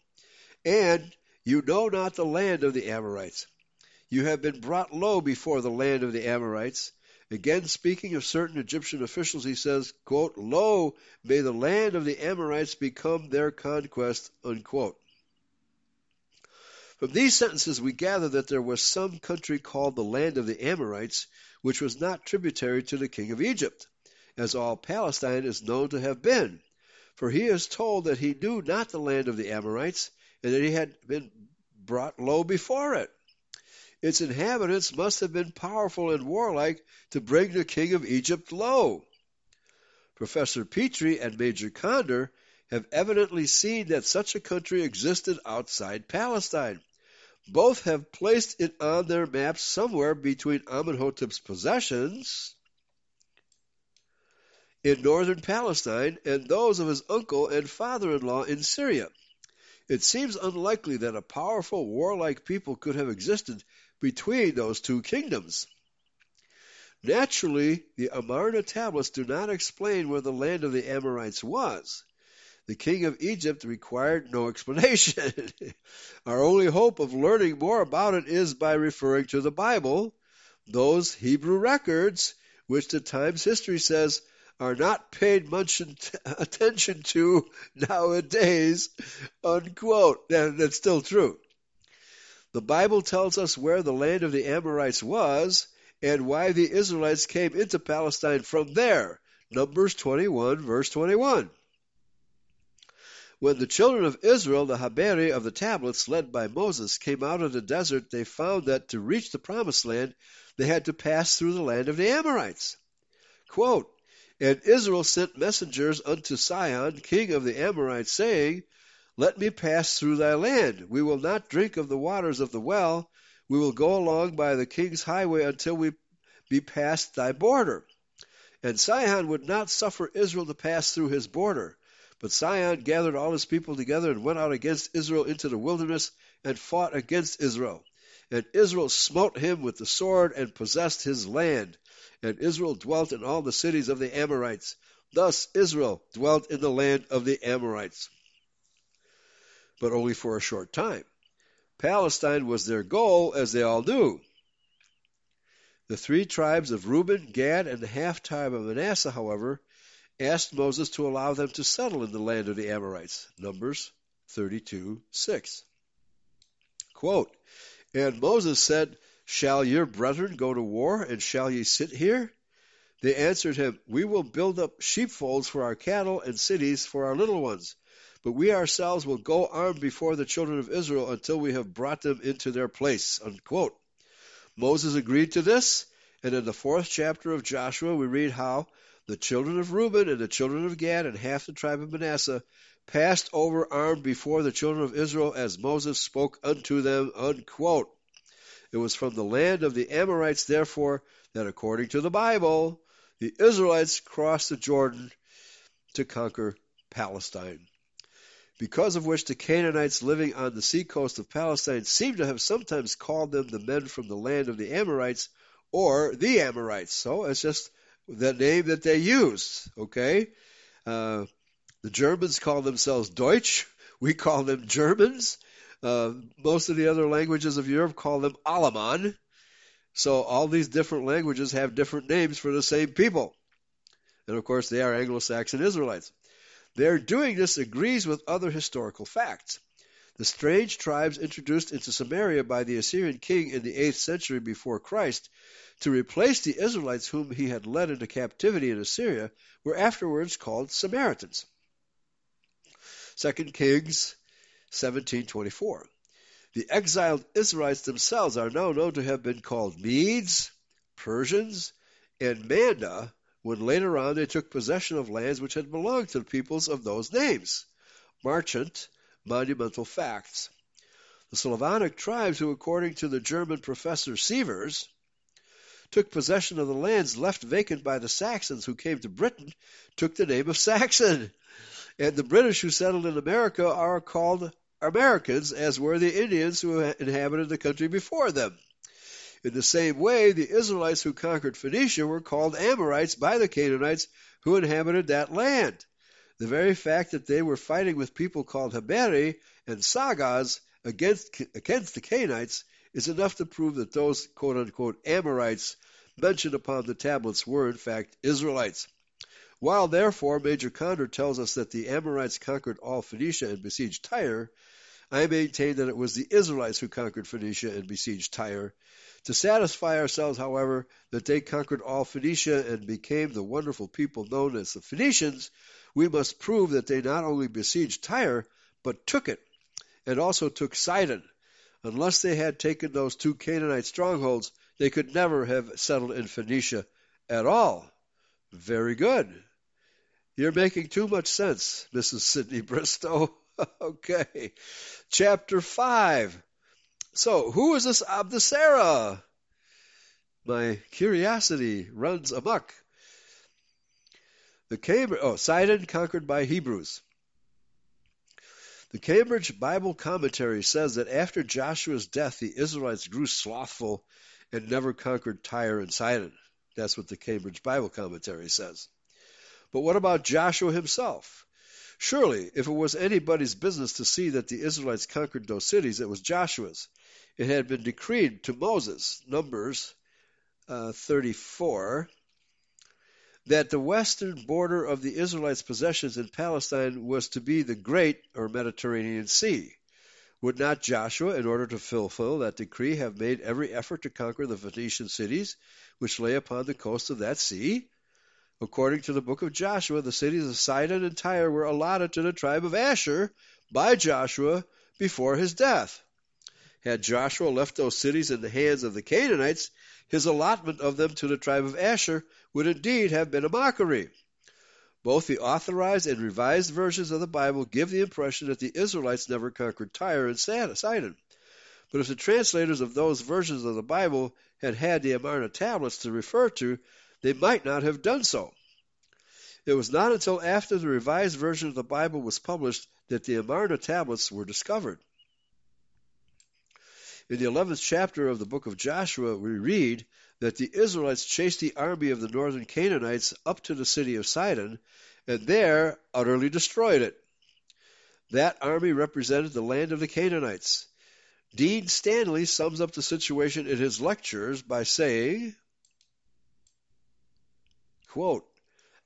And you know not the land of the Amorites. You have been brought low before the land of the Amorites. Again, speaking of certain Egyptian officials, he says, quote, Lo, may the land of the Amorites become their conquest, unquote. From these sentences, we gather that there was some country called the land of the Amorites, which was not tributary to the king of Egypt, as all Palestine is known to have been. For he is told that he knew not the land of the Amorites, and that he had been brought low before it its inhabitants must have been powerful and warlike to bring the king of Egypt low. Professor Petrie and Major Conder have evidently seen that such a country existed outside Palestine. Both have placed it on their maps somewhere between Amenhotep's possessions in northern Palestine and those of his uncle and father in law in Syria. It seems unlikely that a powerful warlike people could have existed between those two kingdoms. Naturally, the Amarna tablets do not explain where the land of the Amorites was. The king of Egypt required no explanation. Our only hope of learning more about it is by referring to the Bible, those Hebrew records, which the Times history says are not paid much attention to nowadays, unquote. And that's still true. The Bible tells us where the land of the Amorites was and why the Israelites came into Palestine from there. Numbers 21, verse 21. When the children of Israel, the Haberi of the tablets, led by Moses, came out of the desert, they found that to reach the promised land, they had to pass through the land of the Amorites. Quote, and Israel sent messengers unto Sihon, king of the Amorites, saying, let me pass through thy land. We will not drink of the waters of the well. We will go along by the king's highway until we be past thy border. And Sihon would not suffer Israel to pass through his border. But Sihon gathered all his people together and went out against Israel into the wilderness and fought against Israel. And Israel smote him with the sword and possessed his land. And Israel dwelt in all the cities of the Amorites. Thus Israel dwelt in the land of the Amorites, but only for a short time. Palestine was their goal, as they all knew. The three tribes of Reuben, Gad, and the half tribe of Manasseh, however, asked Moses to allow them to settle in the land of the Amorites. Numbers 32 6. Quote, And Moses said, Shall your brethren go to war, and shall ye sit here? They answered him, We will build up sheepfolds for our cattle and cities for our little ones. But we ourselves will go armed before the children of Israel until we have brought them into their place. Unquote. Moses agreed to this, and in the fourth chapter of Joshua we read how the children of Reuben and the children of Gad and half the tribe of Manasseh passed over armed before the children of Israel as Moses spoke unto them. Unquote. It was from the land of the Amorites, therefore, that according to the Bible, the Israelites crossed the Jordan to conquer Palestine because of which the Canaanites living on the seacoast of Palestine seem to have sometimes called them the men from the land of the Amorites or the Amorites. So it's just the name that they used, okay? Uh, the Germans call themselves Deutsch. We call them Germans. Uh, most of the other languages of Europe call them Alaman. So all these different languages have different names for the same people. And of course, they are Anglo-Saxon Israelites. Their doing this agrees with other historical facts. The strange tribes introduced into Samaria by the Assyrian king in the 8th century before Christ to replace the Israelites whom he had led into captivity in Assyria were afterwards called Samaritans. 2 Kings 17:24. The exiled Israelites themselves are now known to have been called Medes, Persians, and Manda when later on they took possession of lands which had belonged to the peoples of those names. Marchant, Monumental Facts. The Slavonic tribes, who, according to the German professor Sievers, took possession of the lands left vacant by the Saxons who came to Britain, took the name of Saxon. And the British who settled in America are called Americans, as were the Indians who inhabited the country before them. In the same way, the Israelites who conquered Phoenicia were called Amorites by the Canaanites who inhabited that land. The very fact that they were fighting with people called Haberi and Sagas against, against the Canaanites is enough to prove that those quote unquote Amorites mentioned upon the tablets were in fact Israelites. While therefore Major Conder tells us that the Amorites conquered all Phoenicia and besieged Tyre, I maintain that it was the Israelites who conquered Phoenicia and besieged Tyre, to satisfy ourselves, however, that they conquered all Phoenicia and became the wonderful people known as the Phoenicians, we must prove that they not only besieged Tyre, but took it, and also took Sidon. Unless they had taken those two Canaanite strongholds, they could never have settled in Phoenicia at all. Very good. You're making too much sense, Mrs. Sydney Bristowe. okay. Chapter 5. So, who is this Abdeshera? My curiosity runs amok. The Cambridge, oh, Sidon conquered by Hebrews. The Cambridge Bible Commentary says that after Joshua's death, the Israelites grew slothful and never conquered Tyre and Sidon. That's what the Cambridge Bible Commentary says. But what about Joshua himself? Surely, if it was anybody's business to see that the Israelites conquered those cities, it was Joshua's it had been decreed to Moses, Numbers uh, 34, that the western border of the Israelites' possessions in Palestine was to be the Great or Mediterranean Sea. Would not Joshua, in order to fulfill that decree, have made every effort to conquer the Phoenician cities which lay upon the coast of that sea? According to the book of Joshua, the cities of Sidon and Tyre were allotted to the tribe of Asher by Joshua before his death. Had Joshua left those cities in the hands of the Canaanites, his allotment of them to the tribe of Asher would indeed have been a mockery. Both the authorized and revised versions of the Bible give the impression that the Israelites never conquered Tyre and Sidon. But if the translators of those versions of the Bible had had the Amarna tablets to refer to, they might not have done so. It was not until after the revised version of the Bible was published that the Amarna tablets were discovered. In the 11th chapter of the book of Joshua, we read that the Israelites chased the army of the northern Canaanites up to the city of Sidon and there utterly destroyed it. That army represented the land of the Canaanites. Dean Stanley sums up the situation in his lectures by saying,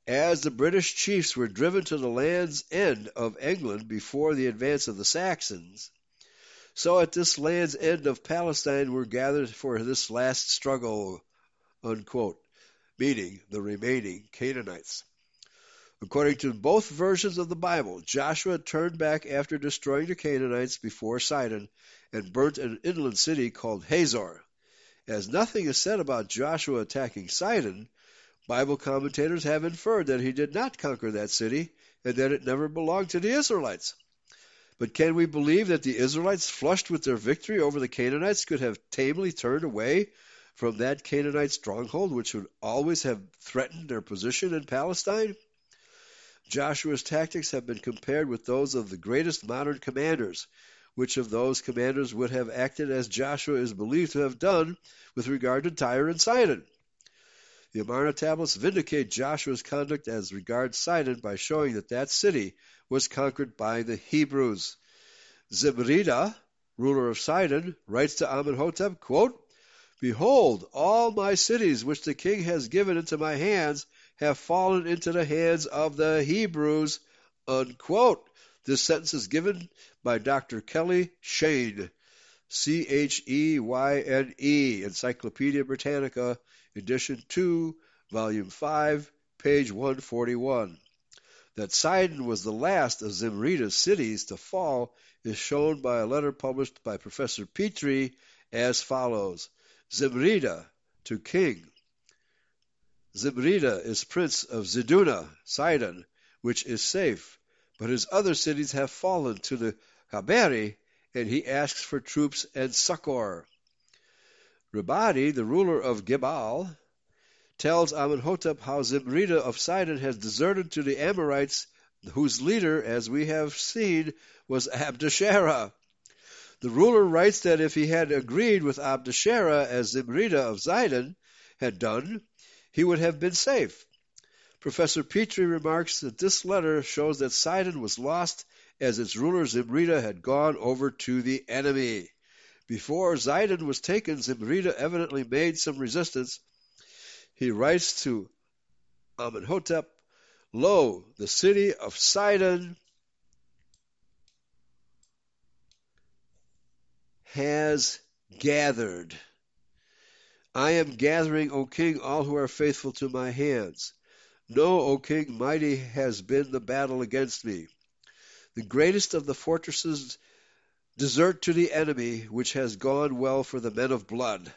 as the British chiefs were driven to the land's end of England before the advance of the Saxons, so at this land's end of Palestine were gathered for this last struggle, unquote, meaning the remaining Canaanites. According to both versions of the Bible, Joshua turned back after destroying the Canaanites before Sidon and burnt an inland city called Hazor. As nothing is said about Joshua attacking Sidon, Bible commentators have inferred that he did not conquer that city and that it never belonged to the Israelites. But can we believe that the Israelites, flushed with their victory over the Canaanites, could have tamely turned away from that Canaanite stronghold which would always have threatened their position in Palestine? Joshua's tactics have been compared with those of the greatest modern commanders. Which of those commanders would have acted as Joshua is believed to have done with regard to Tyre and Sidon? The Amarna tablets vindicate Joshua's conduct as regards Sidon by showing that that city was conquered by the Hebrews. Zimrida, ruler of Sidon, writes to Amenhotep, quote, Behold, all my cities which the king has given into my hands have fallen into the hands of the Hebrews. Unquote. This sentence is given by Dr. Kelly Cheyne, C H E Y N E, Encyclopedia Britannica, edition 2, volume 5, page 141. That Sidon was the last of Zimrida's cities to fall is shown by a letter published by Professor Petrie as follows Zimrida to King Zimrida is prince of Ziduna, Sidon, which is safe, but his other cities have fallen to the Haberi, and he asks for troops and succor. Rabadi, the ruler of Gebal, tells Amenhotep how Zimrida of Sidon has deserted to the Amorites, whose leader, as we have seen, was Abdeshera. The ruler writes that if he had agreed with Abdeshera as Zimrida of Sidon had done, he would have been safe. Professor Petrie remarks that this letter shows that Sidon was lost as its ruler Zimrida had gone over to the enemy. Before Sidon was taken, Zimrida evidently made some resistance. He writes to Amenhotep, Lo, the city of Sidon has gathered. I am gathering, O king, all who are faithful to my hands. Know, O king, mighty has been the battle against me. The greatest of the fortresses desert to the enemy, which has gone well for the men of blood,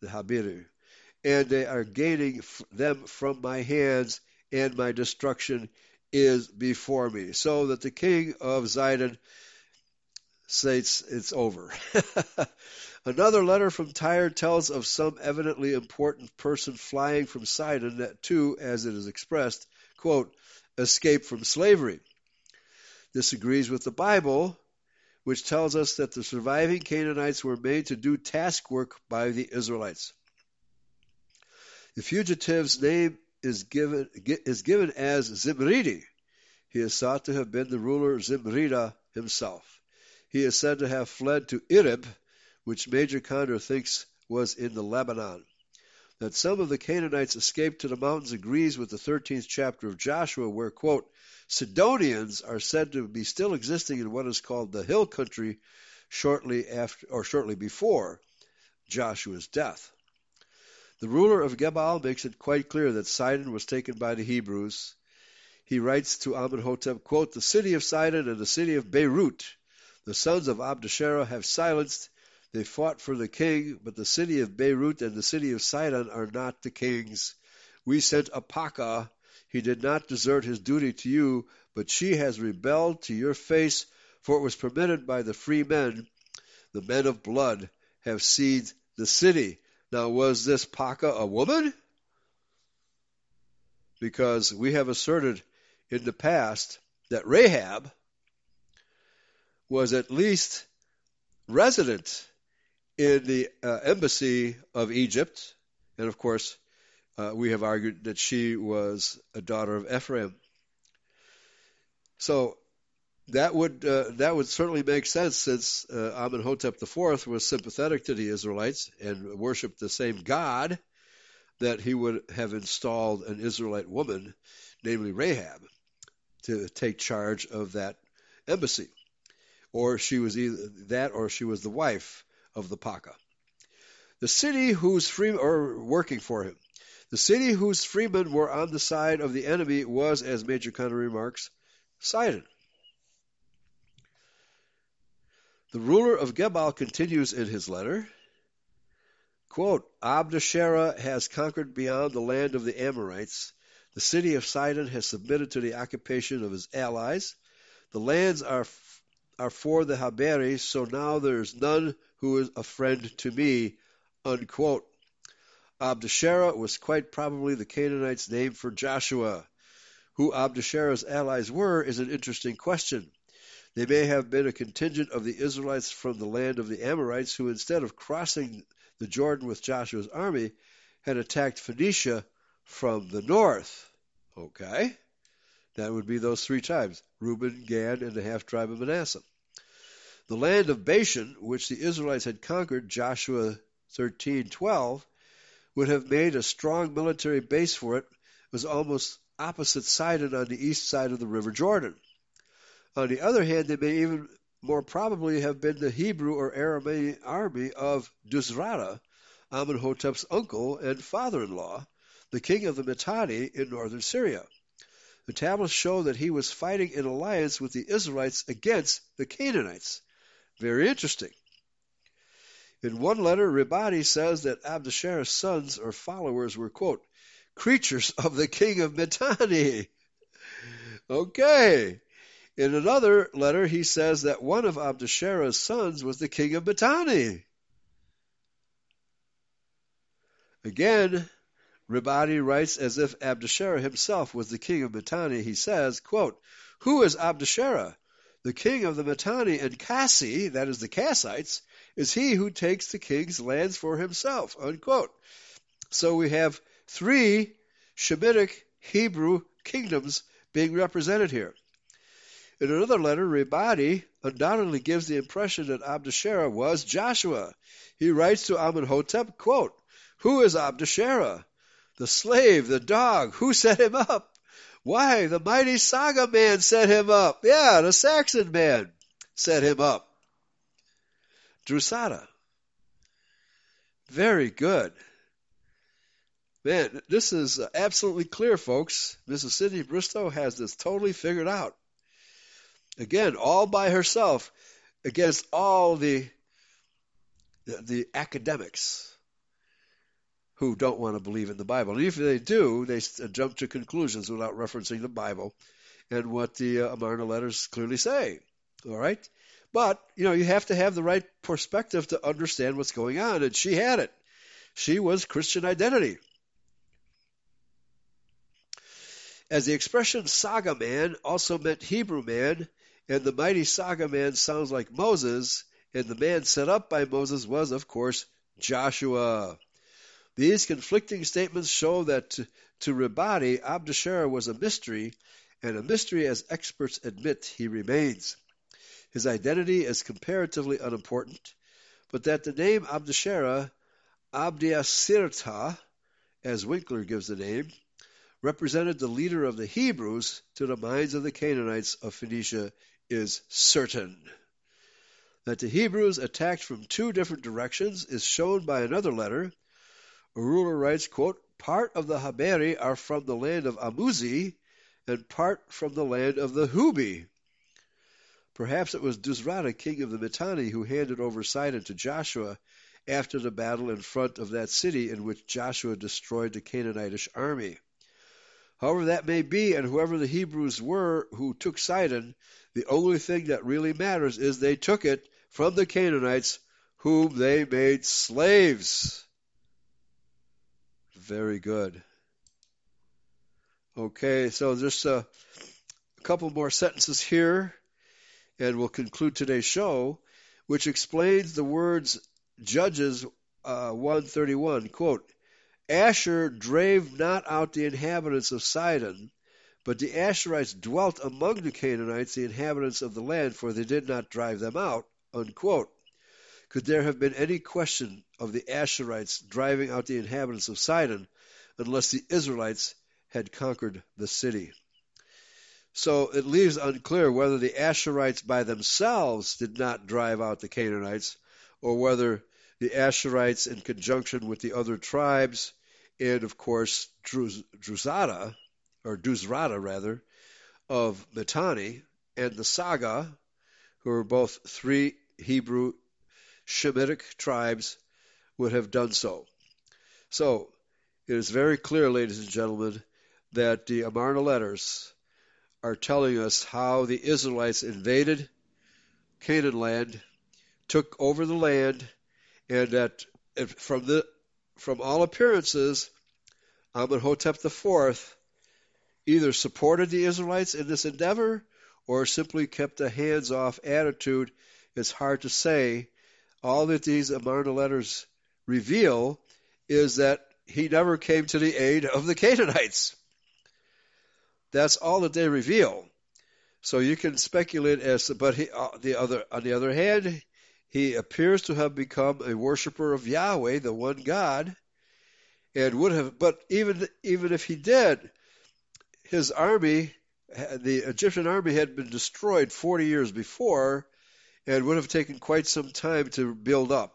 the Habiru, and they are gaining them from my hands, and my destruction is before me. So that the king of Zidon says it's over. Another letter from Tyre tells of some evidently important person flying from Sidon that too, as it is expressed, quote, from slavery. This agrees with the Bible, which tells us that the surviving Canaanites were made to do task work by the Israelites. The fugitive's name is given, is given as Zimridi. He is thought to have been the ruler Zimrida himself. He is said to have fled to Irib, which Major Conder thinks was in the Lebanon. That some of the Canaanites escaped to the mountains agrees with the 13th chapter of Joshua, where, quote, Sidonians are said to be still existing in what is called the hill country shortly after or shortly before Joshua's death. The ruler of Gebal makes it quite clear that Sidon was taken by the Hebrews. He writes to Amenhotep, quote, The city of Sidon and the city of Beirut, the sons of Abdeshera have silenced they fought for the king, but the city of Beirut and the city of Sidon are not the king's. We sent Apaka. He did not desert his duty to you, but she has rebelled to your face, for it was permitted by the free men, the men of blood, have seized the city. Now, was this Paka a woman? Because we have asserted in the past that Rahab was at least resident in the uh, embassy of Egypt. And of course, uh, we have argued that she was a daughter of Ephraim. So that would uh, that would certainly make sense since uh, Amenhotep IV was sympathetic to the Israelites and worshipped the same God that he would have installed an Israelite woman, namely Rahab, to take charge of that embassy, or she was either that or she was the wife of the Paka. The city whose free or working for him. The city whose freemen were on the side of the enemy was, as Major Conder remarks, Sidon. The ruler of Gebal continues in his letter, quote, has conquered beyond the land of the Amorites. The city of Sidon has submitted to the occupation of his allies. The lands are are for the Haberi, so now there is none who is a friend to me. Unquote. Abdashera was quite probably the Canaanites' name for Joshua. Who Abdashera's allies were is an interesting question. They may have been a contingent of the Israelites from the land of the Amorites who, instead of crossing the Jordan with Joshua's army, had attacked Phoenicia from the north. Okay? That would be those three tribes Reuben, Gad, and the half tribe of Manasseh. The land of Bashan, which the Israelites had conquered, Joshua 13:12, would have made a strong military base for it, was almost opposite Sidon on the east side of the River Jordan. On the other hand, they may even more probably have been the Hebrew or Aramean army of Dusrata, Amenhotep's uncle and father-in-law, the king of the Mitanni in northern Syria. The tablets show that he was fighting in alliance with the Israelites against the Canaanites. Very interesting. In one letter, Ribadi says that Abdashera's sons or followers were, quote, creatures of the king of Mitanni. Okay. In another letter, he says that one of Abdashera's sons was the king of Mitanni. Again, Ribadi writes as if Abdashera himself was the king of Mitanni. He says, quote, Who is Abdashera? The king of the Mitanni and Kassi, that is the Kassites, is he who takes the king's lands for himself. Unquote. So we have three Shemitic Hebrew kingdoms being represented here. In another letter, Ribadi undoubtedly gives the impression that Abdashera was Joshua. He writes to Amenhotep, quote, Who is Abdashera? The slave, the dog, who set him up? Why, the mighty Saga man set him up. Yeah, the Saxon man set him up. Drusada. Very good. Man, this is absolutely clear, folks. Mrs. Sydney Bristowe has this totally figured out. Again, all by herself against all the the, the academics who don't want to believe in the Bible. And if they do, they jump to conclusions without referencing the Bible and what the uh, Amarna letters clearly say. All right? But, you know, you have to have the right perspective to understand what's going on, and she had it. She was Christian identity. As the expression saga man also meant Hebrew man, and the mighty saga man sounds like Moses, and the man set up by Moses was, of course, Joshua. These conflicting statements show that to, to Ribadi, Abdashera was a mystery, and a mystery as experts admit he remains. His identity is comparatively unimportant, but that the name Abdashera, Abdiasirta, as Winckler gives the name, represented the leader of the Hebrews to the minds of the Canaanites of Phoenicia is certain. That the Hebrews attacked from two different directions is shown by another letter. A ruler writes, quote, Part of the Haberi are from the land of Amuzi, and part from the land of the Hubi. Perhaps it was Dusrata, king of the Mitanni, who handed over Sidon to Joshua after the battle in front of that city in which Joshua destroyed the Canaanitish army. However that may be, and whoever the Hebrews were who took Sidon, the only thing that really matters is they took it from the Canaanites, whom they made slaves. Very good. Okay, so just a, a couple more sentences here, and we'll conclude today's show, which explains the words Judges uh, 131, quote, Asher drave not out the inhabitants of Sidon, but the Asherites dwelt among the Canaanites, the inhabitants of the land, for they did not drive them out. Unquote. Could there have been any question of the Asherites driving out the inhabitants of Sidon unless the Israelites had conquered the city? So it leaves unclear whether the Asherites by themselves did not drive out the Canaanites or whether the Asherites, in conjunction with the other tribes, and of course Druz, Druzada, or Duzrada rather, of Mitanni, and the Saga, who are both three Hebrew Shemitic tribes, would have done so. So it is very clear, ladies and gentlemen, that the Amarna letters are telling us how the Israelites invaded Canaan land, took over the land, and that from the from all appearances, Amenhotep IV either supported the Israelites in this endeavor or simply kept a hands-off attitude. It's hard to say. All that these Amarna letters reveal is that he never came to the aid of the Canaanites. That's all that they reveal. So you can speculate as to, but he, uh, the other, on the other hand, he appears to have become a worshiper of Yahweh, the one God, and would have. But even even if he did, his army, the Egyptian army, had been destroyed 40 years before, and would have taken quite some time to build up.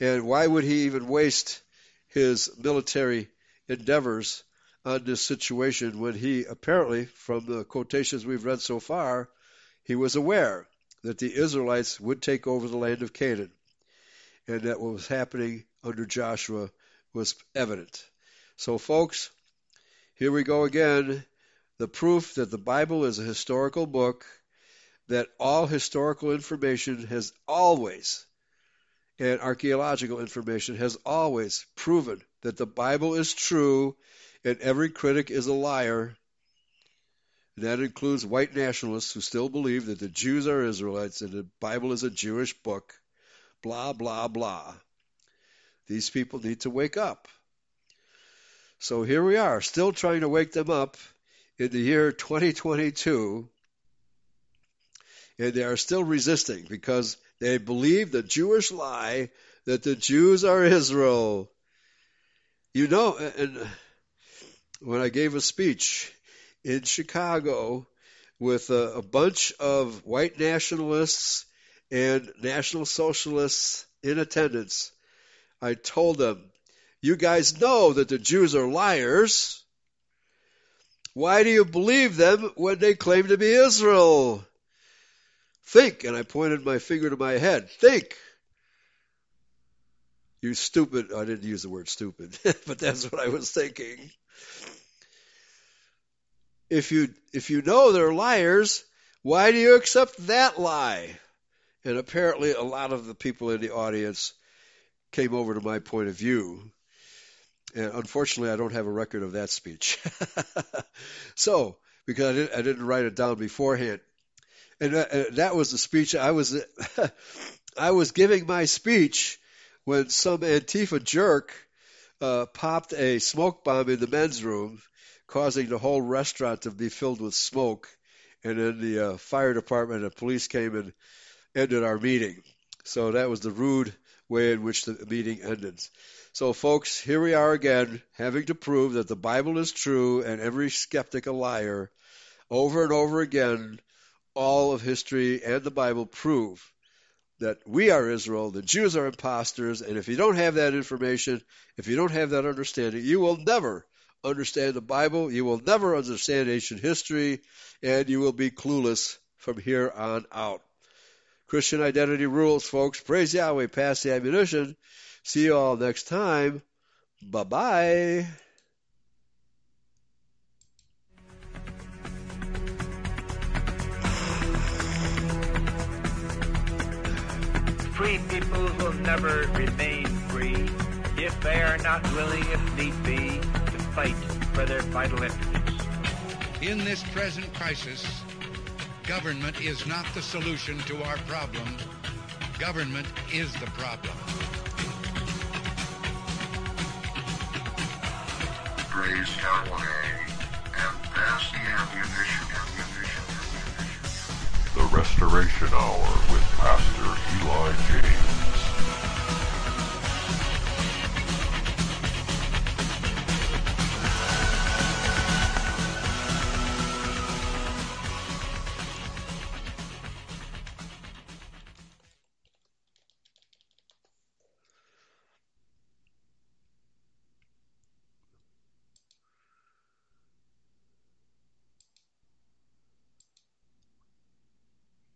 And why would he even waste his military endeavors on this situation when he apparently, from the quotations we've read so far, he was aware that the Israelites would take over the land of Canaan, and that what was happening under Joshua was evident. So, folks, here we go again. The proof that the Bible is a historical book, that all historical information has always, and archaeological information has always proven that the Bible is true and every critic is a liar. And that includes white nationalists who still believe that the Jews are Israelites and the Bible is a Jewish book. Blah, blah, blah. These people need to wake up. So here we are, still trying to wake them up in the year 2022. And they are still resisting because they believe the Jewish lie that the Jews are Israel. You know, and when I gave a speech in Chicago with a, a bunch of white nationalists and national socialists in attendance, I told them, You guys know that the Jews are liars. Why do you believe them when they claim to be Israel? Think, and I pointed my finger to my head. Think. You stupid. I didn't use the word stupid, but that's what I was thinking if you if you know they're liars, why do you accept that lie? And apparently, a lot of the people in the audience came over to my point of view. And unfortunately, I don't have a record of that speech. so, because I didn't, I didn't write it down beforehand, and that, that was the speech I was I was giving my speech when some Antifa jerk uh, popped a smoke bomb in the men's room causing the whole restaurant to be filled with smoke. And then the uh, fire department and police came and ended our meeting. So that was the rude way in which the meeting ended. So, folks, here we are again, having to prove that the Bible is true and every skeptic a liar. Over and over again, all of history and the Bible prove that we are Israel, the Jews are imposters, and if you don't have that information, if you don't have that understanding, you will never understand the Bible, you will never understand ancient history, and you will be clueless from here on out. Christian identity rules, folks. Praise Yahweh. Pass the ammunition. See you all next time. Bye bye. free people will never remain free if they are not willing, if need be, to fight for their vital interests. In this present crisis, government is not the solution to our problem. Government is the problem. Praise Calhoun and pass the ammunition. Restoration Hour with Pastor Eli James.